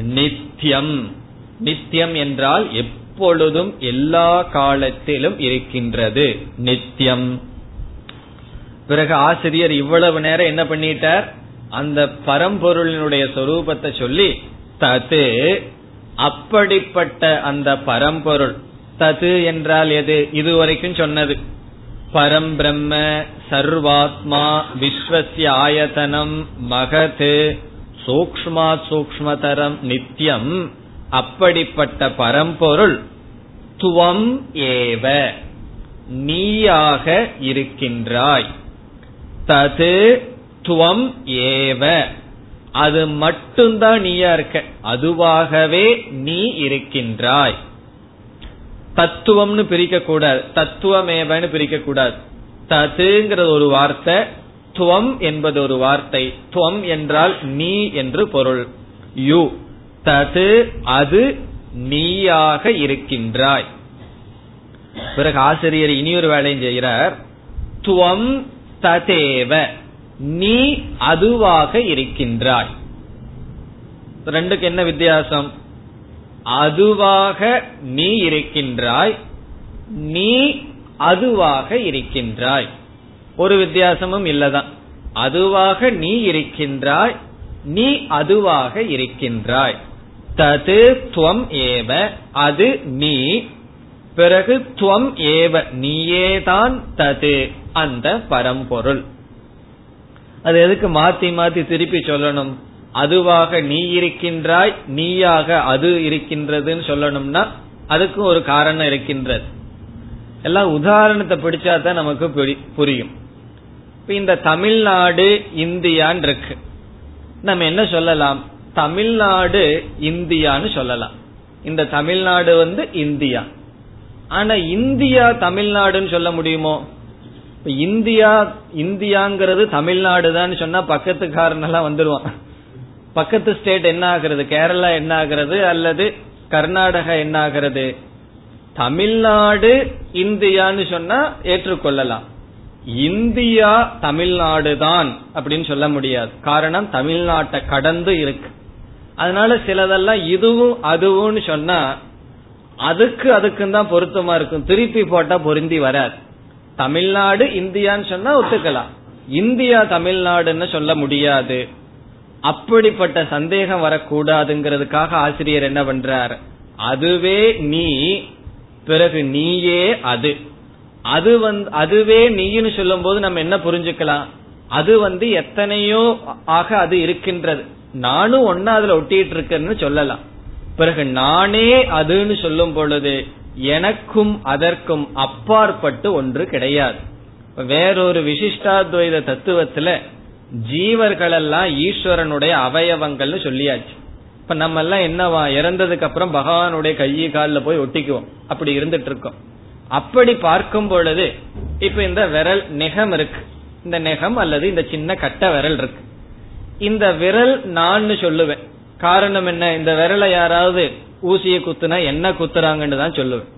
[SPEAKER 1] நித்தியம் நித்தியம் என்றால் எப்பொழுதும் எல்லா காலத்திலும் இருக்கின்றது. நித்தியம் பிறகு ஆசிரியர் இவ்வளவு நேரம் என்ன பண்ணிட்டார்? அந்த பரம்பொருளினுடைய சொரூபத்தை சொல்லி தது அப்படிப்பட்ட அந்த பரம்பொருள். தது என்றால் எது? இதுவரைக்கும் சொன்னது. பரம் பிரம்ம சர்வாத்மா விஸ்வசிய ஆயதனம் மகது சூக்மா சூக்மதரம் நித்தியம் அப்படிப்பட்ட பரம்பொருள் துவம் ஏவ. நீயாக இருக்கின்றாய். தது துவம் ஏவ. அது மட்டும்தான் நீயா இருக்க. அதுவாகவே நீ இருக்கின்றாய். தத்துவம்னு பிரிக்க கூடாது தத்துவமேவன்னு பிரிக்க கூடாது ததுங்கிற ஒரு வார்த்தை துவம் என்பது ஒரு வார்த்தை. துவம் என்றால் நீ என்று பொருள். யு. தது அது நீயாக இருக்கின்றாய். பிறகு ஆசிரியர் இனியொரு வேலையும் செய்கிறார். துவம் ததேவ நீ அதுவாக இருக்கின்றாய். ரெண்டுக்கு என்ன வித்தியாசம்? அதுவாக நீ இருக்கின்றாய் நீ அதுவாக இருக்கின்றாய். ஒரு வித்தியாசமும் இல்லதான். அதுவாக நீ இருக்கின்றாய் நீ அதுவாக இருக்கின்றாய். தது துவம் ஏவ அது நீ பிறகு துவம் ஏவ நீயேதான் தது அந்த பரம்பொருள். அது எதுக்கு மாத்தி மாத்தி திருப்பி சொல்லணும்? அதுவாக நீ இருக்கின்றாய் நீயாக அது இருக்கின்றதுன்னு சொல்லணும்னா அதுக்கும் ஒரு காரணம் இருக்கின்றது. எல்லாம் உதாரணத்தை பிடிச்சா தான் நமக்கு புரியும். இப்ப இந்த தமிழ்நாடு இந்தியான் இருக்கு. நம்ம என்ன சொல்லலாம்? தமிழ்நாடு இந்தியான்னு சொல்லலாம். இந்த தமிழ்நாடு வந்து இந்தியா. ஆனா இந்தியா தமிழ்நாடுன்னு சொல்ல முடியுமோ? இந்தியா இந்தியாங்கிறது தமிழ்நாடு தான் சொன்னா பக்கத்துக்காரன் எல்லாம் வந்துருவான். பக்கத்து ஸ்டேட் என்ன ஆகிறது கேரளா என்ன ஆகிறது அல்லது கர்நாடகா என்ன ஆகிறது தமிழ்நாடு இந்தியான்னு சொன்னா ஏற்றுக்கொள்ளலாம். இந்தியா தமிழ்நாடு தான் அப்படின்னு சொல்ல முடியாது. காரணம் தமிழ்நாட்டை கடந்து இருக்கு. அதனால சிலதெல்லாம் இதுவும் அதுவும் சொன்னா அதுக்கு அதுக்கும் தான் பொருத்தமா இருக்கும். திருப்பி போட்டா பொருந்தி வராது. தமிழ்நாடு இந்தியான்னு சொன்னா ஒத்துக்கலாம். இந்தியா தமிழ்நாடுன்னு சொல்ல முடியாது. அப்படிப்பட்ட சந்தேகம் வரக்கூடாதுங்கிறதுக்காக ஆசிரியர் என்ன பண்றார்? அதுவே நீ பிறகு நீயே அது. அது வந்து அதுவே நீன்னு சொல்லும் போது நம்ம என்ன புரிஞ்சுக்கலாம்? அது வந்து எத்தனையோ ஆக அது இருக்கின்றது. நானும் ஒன்னா அதுல ஒட்டிட்டு இருக்கேன்னு சொல்லலாம். பிறகு நானே அதுன்னு சொல்லும் பொழுது எனக்கும் அதற்கும் அப்பாற்பட்டு ஒன்று கிடையாது. வேறொரு விசிஷ்டாத்வைத தத்துவத்துல ஜீவர்களெல்லாம் ஈஸ்வரனுடைய அவயவங்கள்னு சொல்லியாச்சு. இப்ப நம்ம எல்லாம் என்னவா? இறந்ததுக்கு அப்புறம் பகவானுடைய கையை காலில் போய் ஒட்டிக்குவோம். அப்படி இருந்துட்டு இருக்கோம். அப்படி பார்க்கும் பொழுது இப்ப இந்த விரல் நெகம் இருக்கு. இந்த நெகம் அல்லது இந்த சின்ன கட்ட விரல் இருக்கு. இந்த விரல் நான் சொல்லுவேன். காரணம் என்ன? இந்த விரலை யாராவது ஊசியை குத்துனா என்ன குத்துறாங்கன்னு தான் சொல்லுவேன்.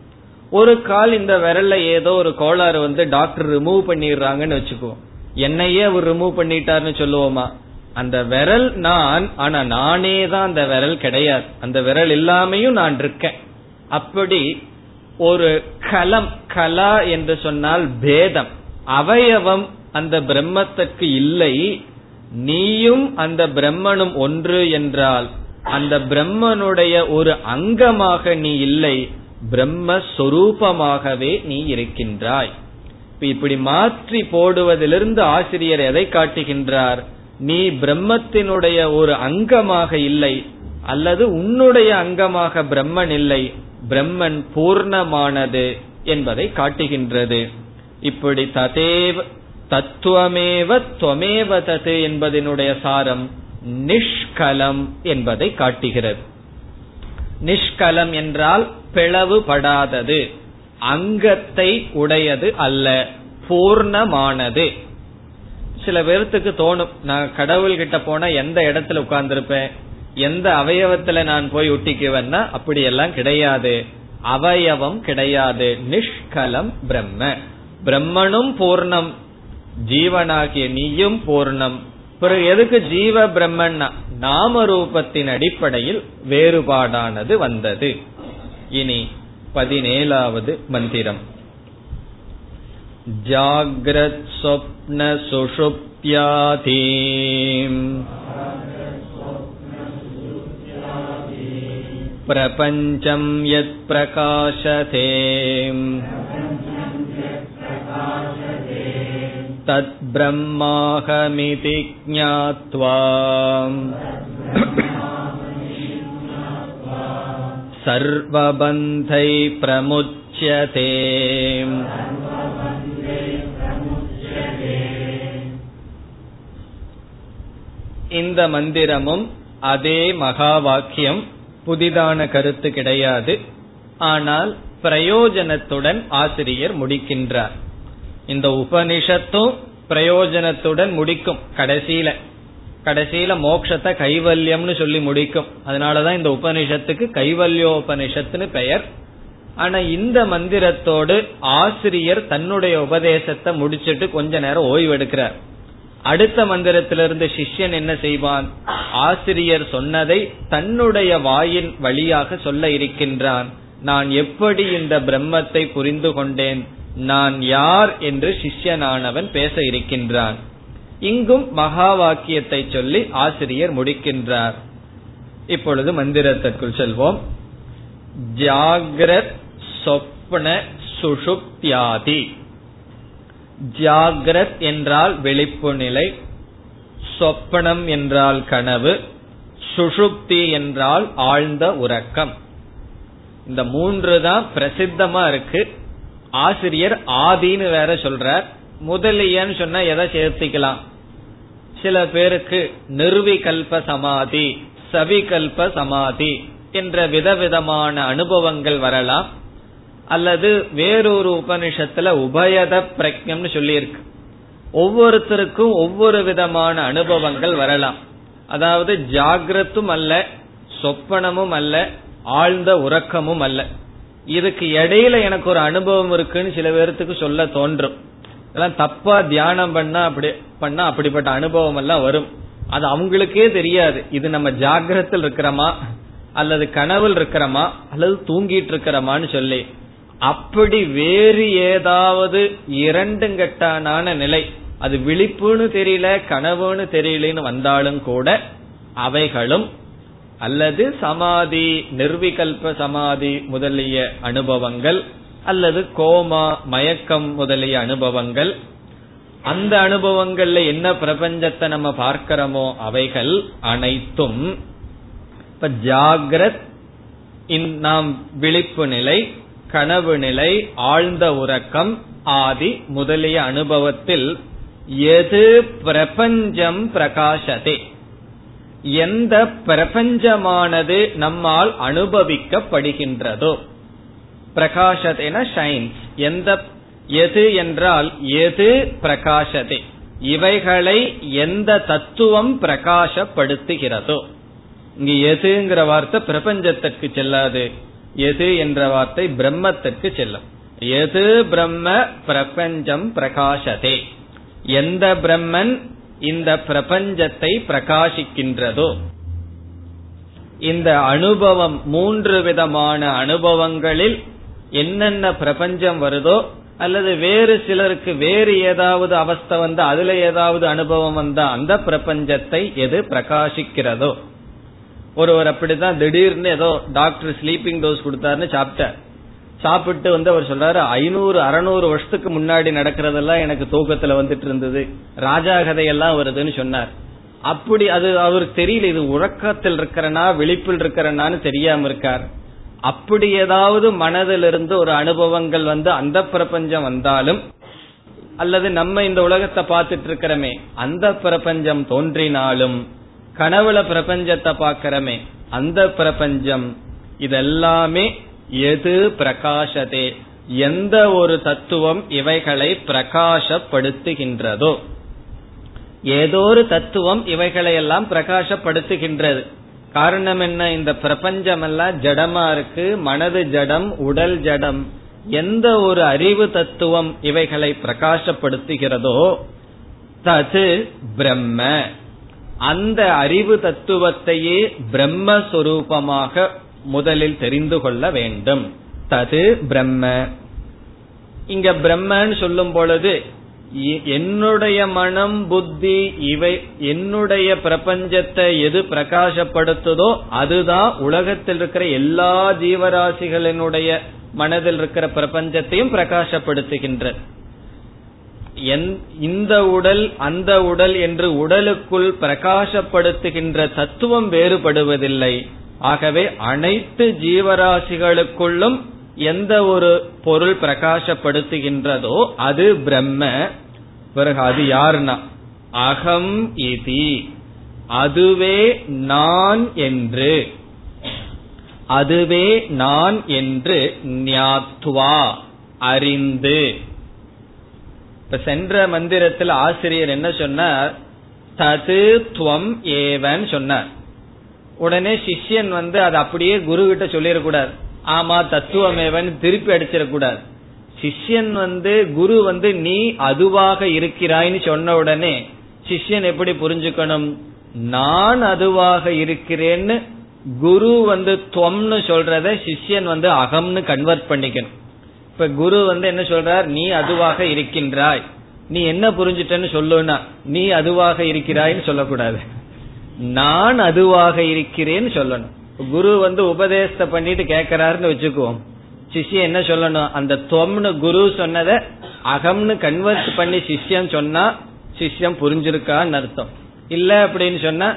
[SPEAKER 1] ஒரு கால் இந்த விரல்ல ஏதோ ஒரு கோளாறு வந்து டாக்டர் ரிமூவ் பண்ணிடுறாங்கன்னு வச்சுக்குவோம். என்னையே அவர் ரிமூவ் பண்ணிட்டாருன்னு சொல்லுவோமா? அந்த விரல் நான் ஆனா நானே தான் அந்த விரல் கிடையாது. அந்த விரல் இல்லாமையும் நான் இருக்கேன். அப்படி ஒரு கலம் கலா என்று சொன்னால் பேதம். அவயவம் அந்த பிரம்மத்துக்கு இல்லை. நீயும் அந்த பிரம்மனும் ஒன்று என்றால் அந்த பிரம்மனுடைய ஒரு அங்கமாக நீ இல்லை. பிரம்மஸ்வரூபமாகவே நீ இருக்கின்றாய். இப்படி மாற்றி போடுவதிலிருந்து ஆசிரியர் எதை காட்டுகின்றார்? நீ பிரம்மத்தினுடைய ஒரு அங்கமாக இல்லை அல்லது உன்னுடைய அங்கமாக பிரம்மன் இல்லை பிரம்மன் பூர்ணமானது என்பதை காட்டுகின்றது. இப்படி ததேவ தத்துவமேவ துவமேவ தது என்பதனுடைய சாரம் நிஷ்கலம் என்பதை காட்டுகிறது. நிஷ்கலம் என்றால் பிளவுபடாதது. அங்கத்தை உடையது அல்ல பூர்ணமானது. சில பேர்த்துக்கு தோணும் நான் கடவுள் கிட்ட போனா எந்த இடத்துல உட்கார்ந்துருப்பேன் எந்த அவயவத்துல நான் போய் ஒட்டிக்குவேன்னா அப்படி எல்லாம் கிடையாது. அவயவம் கிடையாது. நிஷ்கலம் பிரம்ம. பிரம்மனும் பூர்ணம் ஜீவனாகிய நீயும் பூர்ணம். பிறகு எதுக்கு ஜீவ பிரம்மன்னா நாம ரூபத்தின் அடிப்படையில் வேறுபாடானது வந்தது. இனி பதினேழாவது மந்திரம் ஜாகிரத் சொப்ன சுஷுப்யாதி प्रपञ्चम् यत् प्रकाशते तद्ब्रह्माहमिति ज्ञात्वा सर्वबन्धै प्रमुच्यते இந்த மந்திரமும் அதே மகா வாக்கியம் புதிதான கருத்து கிடையாது ஆனால் பிரயோஜனத்துடன் ஆசிரியர் முடிக்கின்றார் இந்த உபனிஷத்தும் பிரயோஜனத்துடன் முடிக்கும் கடைசியில கடைசியில மோக்ஷத்தை கைவல்யம்னு சொல்லி முடிக்கும். அதனாலதான் இந்த உபனிஷத்துக்கு கைவல்யோபனிஷத்துன்னு பெயர். ஆனா இந்த மந்திரத்தோடு ஆசிரியர் தன்னுடைய உபதேசத்தை முடிச்சிட்டு கொஞ்ச நேரம் ஓய்வு எடுக்கிறார் அடுத்த மந்திரத்திலிருந்து சிஷ்யன் என்ன செய்வான்? ஆசிரியர் சொன்னதை தன்னுடைய வாயின் வழியாக சொல்ல இருக்கின்றான். நான் எப்படி இந்த பிரம்மத்தை புரிந்து கொண்டேன்? நான் யார் என்று சிஷ்யனானவன் பேச இருக்கின்றான். இங்கும் மகா வாக்கியத்தை சொல்லி ஆசிரியர் முடிக்கின்றார். இப்பொழுது மந்திரத்திற்குள் செல்வோம். ஜாகிரத் சொப்ன சுஷுப்தியாதி. ஜாகிரத் என்றால் வெளிப்பு நிலை சொப்பனம் என்றால் கனவு சுஷுப்தி என்றால் ஆழ்ந்த உறக்கம். இந்த மூன்று தான் பிரசித்தமா இருக்கு. ஆசிரியர் ஆதின்னு வேற சொல்றார். முதலியன்னு சொன்னா எதை சேர்த்திக்கலாம்? சில பேருக்கு நிர்விகல்ப சமாதி சவிகல்ப சமாதி என்ற விதவிதமான அனுபவங்கள் வரலாம். அல்லது வேறொரு உபனிஷத்துல உபயத பிரக்ஞம்னு சொல்லியிருக்கு. ஒவ்வொருத்தருக்கும் ஒவ்வொரு விதமான அனுபவங்கள் வரலாம். அதாவது ஜாகிரத்தும் அல்ல சொப்பனமும் அல்ல ஆழ்ந்த உறக்கமும் அல்ல. இதுக்கு இடையில எனக்கு ஒரு அனுபவம் இருக்குன்னு சில பேர்த்துக்கு சொல்ல தோன்றும். இதெல்லாம் தப்பா தியானம் பண்ணா அப்படி பண்ணா அப்படிப்பட்ட அனுபவம் எல்லாம் வரும். அது அவங்களுக்கே தெரியாது. இது நம்ம ஜாகிரத்தில் இருக்கிறோமா? அல்லது கனவில் இருக்கிறோமா? அல்லது தூங்கிட்டு இருக்கிறோமான்னு சொல்லி. அப்படி வேறு ஏதாவது இரண்டுங்கட்டான நிலை. அது விழிப்புன்னு தெரியல கனவுன்னு தெரியலன்னு வந்தாலும் கூட அவைகளும் அல்லது சமாதி நிர்விகல்ப சமாதி முதலிய அனுபவங்கள் அல்லது கோமா மயக்கம் முதலிய அனுபவங்கள். அந்த அனுபவங்கள்ல என்ன பிரபஞ்சத்தை நம்ம பார்க்கிறோமோ அவைகள் அனைத்தும் இப்ப ஜாகிரத் நாம் விழிப்பு நிலை கனவு நிலை ஆழ்ந்த உறக்கம் ஆதி முதலிய அனுபவத்தில் எது பிரபஞ்சம் பிரகாசதே எந்த பிரபஞ்சமானது நம்மால் அனுபவிக்கப்படுகின்றதோ? பிரகாசதேன ஷைன்ஸ் எந்த எது என்றால் எது பிரகாசதே இவைகளை எந்த தத்துவம் பிரகாசப்படுத்துகிறதோ இங்கு எதுங்கிற வார்த்தை பிரபஞ்சத்திற்கு செல்லாது. எது என்ற வார்த்தை பிரம்மத்திற்கு செல்லும். எது பிரம்ம பிரபஞ்சம் பிரகாசதே எந்த பிரம்மன் இந்த பிரபஞ்சத்தை பிரகாசிக்கின்றதோ இந்த அனுபவம் மூன்று விதமான அனுபவங்களில் என்னென்ன பிரபஞ்சம் வருதோ அல்லது வேறு சிலருக்கு வேறு ஏதாவது அவஸ்தை வந்தா அதுல ஏதாவது அனுபவம் வந்தா அந்த பிரபஞ்சத்தை எது பிரகாசிக்கிறதோ. ஒருவர் அப்படிதான் திடீர்னு ஏதோ டாக்டர் ஸ்லீப்பிங் டோஸ் கொடுத்தாருன்னு சாப்பிட்டார். சாப்பிட்டு வந்து அவர் சொல்றாரு ஐநூறு அறுநூறு வருஷத்துக்கு முன்னாடி நடக்கிறதெல்லாம் எனக்கு தூக்கத்துல வந்துட்டு இருந்தது. ராஜா கதையெல்லாம் வருதுன்னு சொன்னார். அப்படி அது அவருக்கு தெரியல இது உறக்கத்தில் இருக்கிறனா விழிப்பில் இருக்கிறனான்னு தெரியாம இருக்கார். அப்படி ஏதாவது மனதிலிருந்து ஒரு அனுபவங்கள் வந்து அந்த பிரபஞ்சம் வந்தாலும் அல்லது நம்ம இந்த உலகத்தை பார்த்துட்டு இருக்கிறோமே அந்த பிரபஞ்சம் தோன்றினாலும் கனவுல பிரபஞ்சத்தை பார்க்கிறோமே அந்த பிரபஞ்சம் இதெல்லாமே எது பிரகாசதே எந்த ஒரு தத்துவம் இவைகளை பிரகாசப்படுத்துகின்றதோ ஏதோ ஒரு தத்துவம் இவைகளை எல்லாம் பிரகாசப்படுத்துகின்றது காரணம் என்ன? இந்த பிரபஞ்சம் எல்லாம் ஜடமா இருக்கு. மனது ஜடம் உடல் ஜடம். எந்த ஒரு அறிவு தத்துவம் இவைகளை பிரகாசப்படுத்துகிறதோ தது பிரம்ம. அந்த அறிவு தத்துவத்தையே பிரம்மஸ்வரூபமாக முதலில் தெரிந்து கொள்ள வேண்டும். தது பிரம்ம. இங்க பிரம்மன்னு சொல்லும் பொழுது என்னுடைய மனம் புத்தி இவை என்னுடைய பிரபஞ்சத்தை எது பிரகாசப்படுத்துதோ அதுதான் உலகத்தில் இருக்கிற எல்லா ஜீவராசிகளினுடைய மனதில் இருக்கிற பிரபஞ்சத்தையும் பிரகாசப்படுத்துகின்ற. இந்த உடல் அந்த உடல் என்று உடலுக்குள் பிரகாசப்படுத்துகின்ற தத்துவம் வேறுபடுவதில்லை. ஆகவே அனைத்து ஜீவராசிகளுக்குள்ளும் எந்த ஒரு பொருள் பிரகாசப்படுத்துகின்றதோ அது பிரம்ம. பிறகு அது யாருன்னா? அகம் இதி. அதுவே நான் என்று. அதுவே நான் என்று ஞாத்வா அறிந்து. இப்ப சென்ற மந்திரத்தில் ஆசிரியர் என்ன சொன்னார்? தது துவம் ஏவன் சொன்னார். உடனே சிஷ்யன் வந்து அது அப்படியே குரு கிட்ட சொல்லிடக்கூடாது. ஆமா தத்துவமேவன் திருப்பி அடிச்சிடக்கூடாது சிஷ்யன் வந்து குரு வந்து நீ அதுவாக இருக்கிறாய்னு சொன்ன உடனே சிஷ்யன் எப்படி புரிஞ்சுக்கணும்? நான் அதுவாக இருக்கிறேன்னு குரு வந்து துவம்னு சொல்றத சிஷ்யன் வந்து அகம்னு கன்வெர்ட் பண்ணிக்கணும். இப்ப குரு வந்து என்ன சொல்றார்? நீ அதுவாக இருக்கின்றாய். நீ என்ன புரிஞ்சுட்டன்னு சொல்லுனா நீ அதுவாக இருக்கிறாய்னு சொல்லக்கூடாது. நான் அதுவாக இருக்கிறேன்னு சொல்லணும். குரு வந்து உபதேசத்தை பண்ணிட்டு கேட்கிறாருன்னு வச்சுக்குவோம். சிஷ்யன் என்ன சொல்லணும்? அந்த தொம்னு குரு சொன்னதை அகம்னு கன்வெர்ட் பண்ணி சிஷ்யன் சொன்னா சிஷ்யம் புரிஞ்சிருக்கான்னு அர்த்தம். இல்ல அப்படின்னு சொன்னா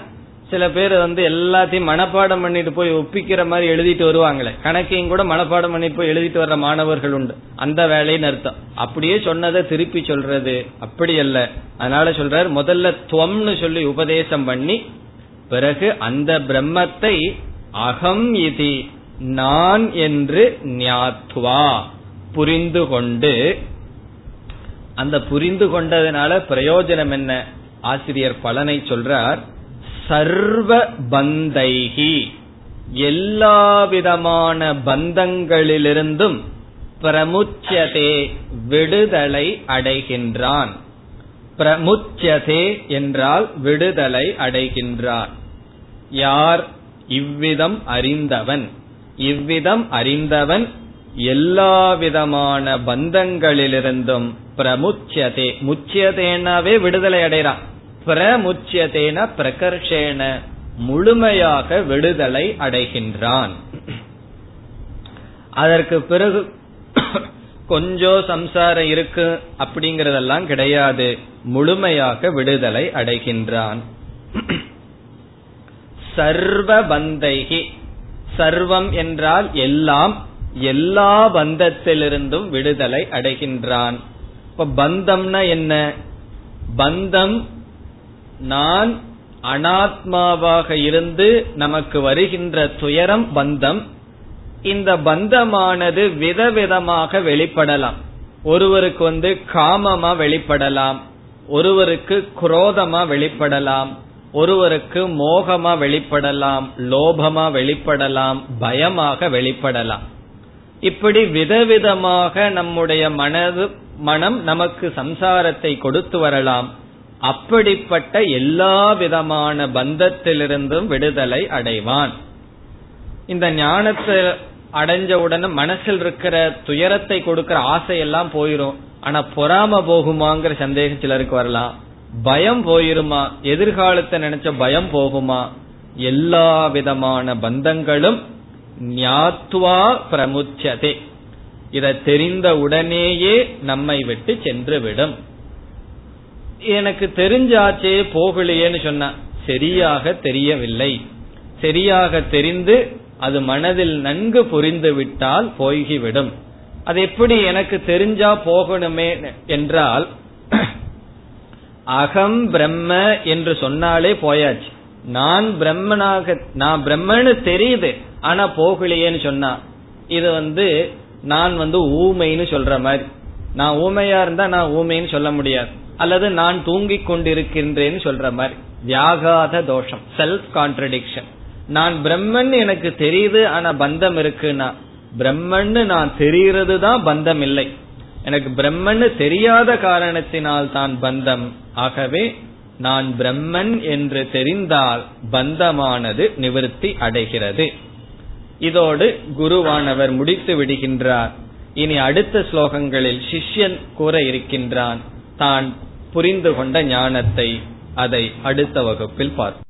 [SPEAKER 1] சில பேர் வந்து எல்லாத்தையும் மனப்பாடம் பண்ணிட்டு போய் ஒப்பிக்கிற மாதிரி எழுதிட்டு வருவாங்களே. கணக்கையும் கூட மனப்பாடம் பண்ணிட்டு போய் எழுதிட்டு வர்ற மாணவர்கள் உண்டு. அந்த வேலைன்னு அர்த்தம். அப்படியே சொன்னதை திருப்பி சொல்றது அப்படி அல்ல. அதனால சொல்றாரு முதல்ல துவம்னு சொல்லி உபதேசம் பண்ணி பிறகு அந்த பிரம்மத்தை அகம் இதி நான் என்று ஞாத்வா புரிந்து கொண்டு. அந்த புரிந்து கொண்டதுனால பிரயோஜனம் என்ன? ஆசிரியர் பலனை சொல்றார். சர்வ பந்தைகி. எல்லா விதமான பந்தங்களிலிருந்தும் பிரமுச்சதே விடுதலை அடைகின்றான். பிரமுச்சதே என்றால் விடுதலை அடைகின்றார். யார் இவ்விதம் அறிந்தவன். இவ்விதம் அறிந்தவன் எல்லா விதமான பந்தங்களிலிருந்தும் பிரமுச்சியதே முச்சியதேனாவே விடுதலை அடைறான் பிரமுச்சியதேன பிரகர்ஷேன முழுமையாக விடுதலை அடைகின்றான். அதற்கு பிறகு கொஞ்சம் சம்சாரம் இருக்கு அப்படிங்கறதெல்லாம் கிடையாது. முழுமையாக விடுதலை அடைகின்றான். சர்வ பந்தைகி. சர்வம் என்றால் எல்லாம். எல்லா பந்தத்திலிருந்தும் விடுதலை அடைகின்றான். இப்ப பந்தம்னா என்ன? பந்தம் நான் அனாத்மாவாக இருந்து நமக்கு வருகின்ற துயரம் பந்தம். இந்த பந்தமானது விதவிதமாக வெளிப்படலாம். ஒருவருக்கு வந்து காமமா வெளிப்படலாம். ஒருவருக்கு குரோதமா வெளிப்படலாம். ஒருவருக்கு மோகமா வெளிப்படலாம் லோபமா வெளிப்படலாம் பயமாக வெளிப்படலாம். இப்படி விதவிதமாக நம்முடைய மனது மனம் நமக்கு சம்சாரத்தை கொடுத்து வரலாம். அப்படிப்பட்ட எல்லா விதமான பந்தத்திலிருந்தும் விடுதலை அடைவான். இந்த ஞானத்தை அடைஞ்ச உடனே மனசில் இருக்கிற துயரத்தை கொடுக்கிற ஆசையெல்லாம் போயிரும். ஆனா பொறாம போகுமாங்கிற சந்தேகம் சிலருக்கு வரலாம். பயம் போயிருமா? எதிர்காலத்தை நினைச்ச பயம் போகுமா? எல்லா விதமான பந்தங்களும் ஞாத்வா பிரமுச்சதே. இதை தெரிந்த உடனேயே நம்மை விட்டு சென்று விடும் எனக்கு தெரிஞ்சாச்சே போகலையேன்னு சொன்ன சரியாக தெரியவில்லை. சரியாக தெரிந்து அது மனதில் நன்கு புரிந்து விட்டால் போய்கிவிடும். அது எப்படி எனக்கு தெரிஞ்சா போகணுமே என்றால் அகம் பிரம்ம என்று சொன்னாலே போயாச்சு. நான் பிரம்மனாக நான் பிரம்மன்னு தெரியுது ஆனா போகலையேன்னு சொன்னா. இது வந்து நான் வந்து ஊமைன்னு சொல்ற மாதிரி. நான் ஊமையா இருந்தா நான் ஊமைன்னு சொல்ல முடியாது. அல்லது நான் தூங்கிக் கொண்டிருக்கின்றேன்னு சொல்ற மாதிரி. வியாகாத தோஷம் செல்ஃப் கான்ட்ரடிக்ஷன் நான் பிரம்மன் எனக்கு தெரியுது ஆனா பந்தம் இருக்குன்னா. பிரம்மன்னு நான் தெரியறது தான் பந்தம் இல்லை. எனக்கு பிரம்மன்னு தெரியாத காரணத்தினால் தான் பந்தம். ஆகவே நான் பிரம்மன் என்று தெரிந்தால் பந்தமானது நிவர்த்தி அடைகிறது. இதோடு குருவானவர் முடித்து விடுகின்றார். இனி அடுத்த ஸ்லோகங்களில் சிஷ்யன் கூற இருக்கின்றான். தான் புரிந்து கொண்ட ஞானத்தை அதை அடுத்த வகுப்பில் பார்ப்போம்.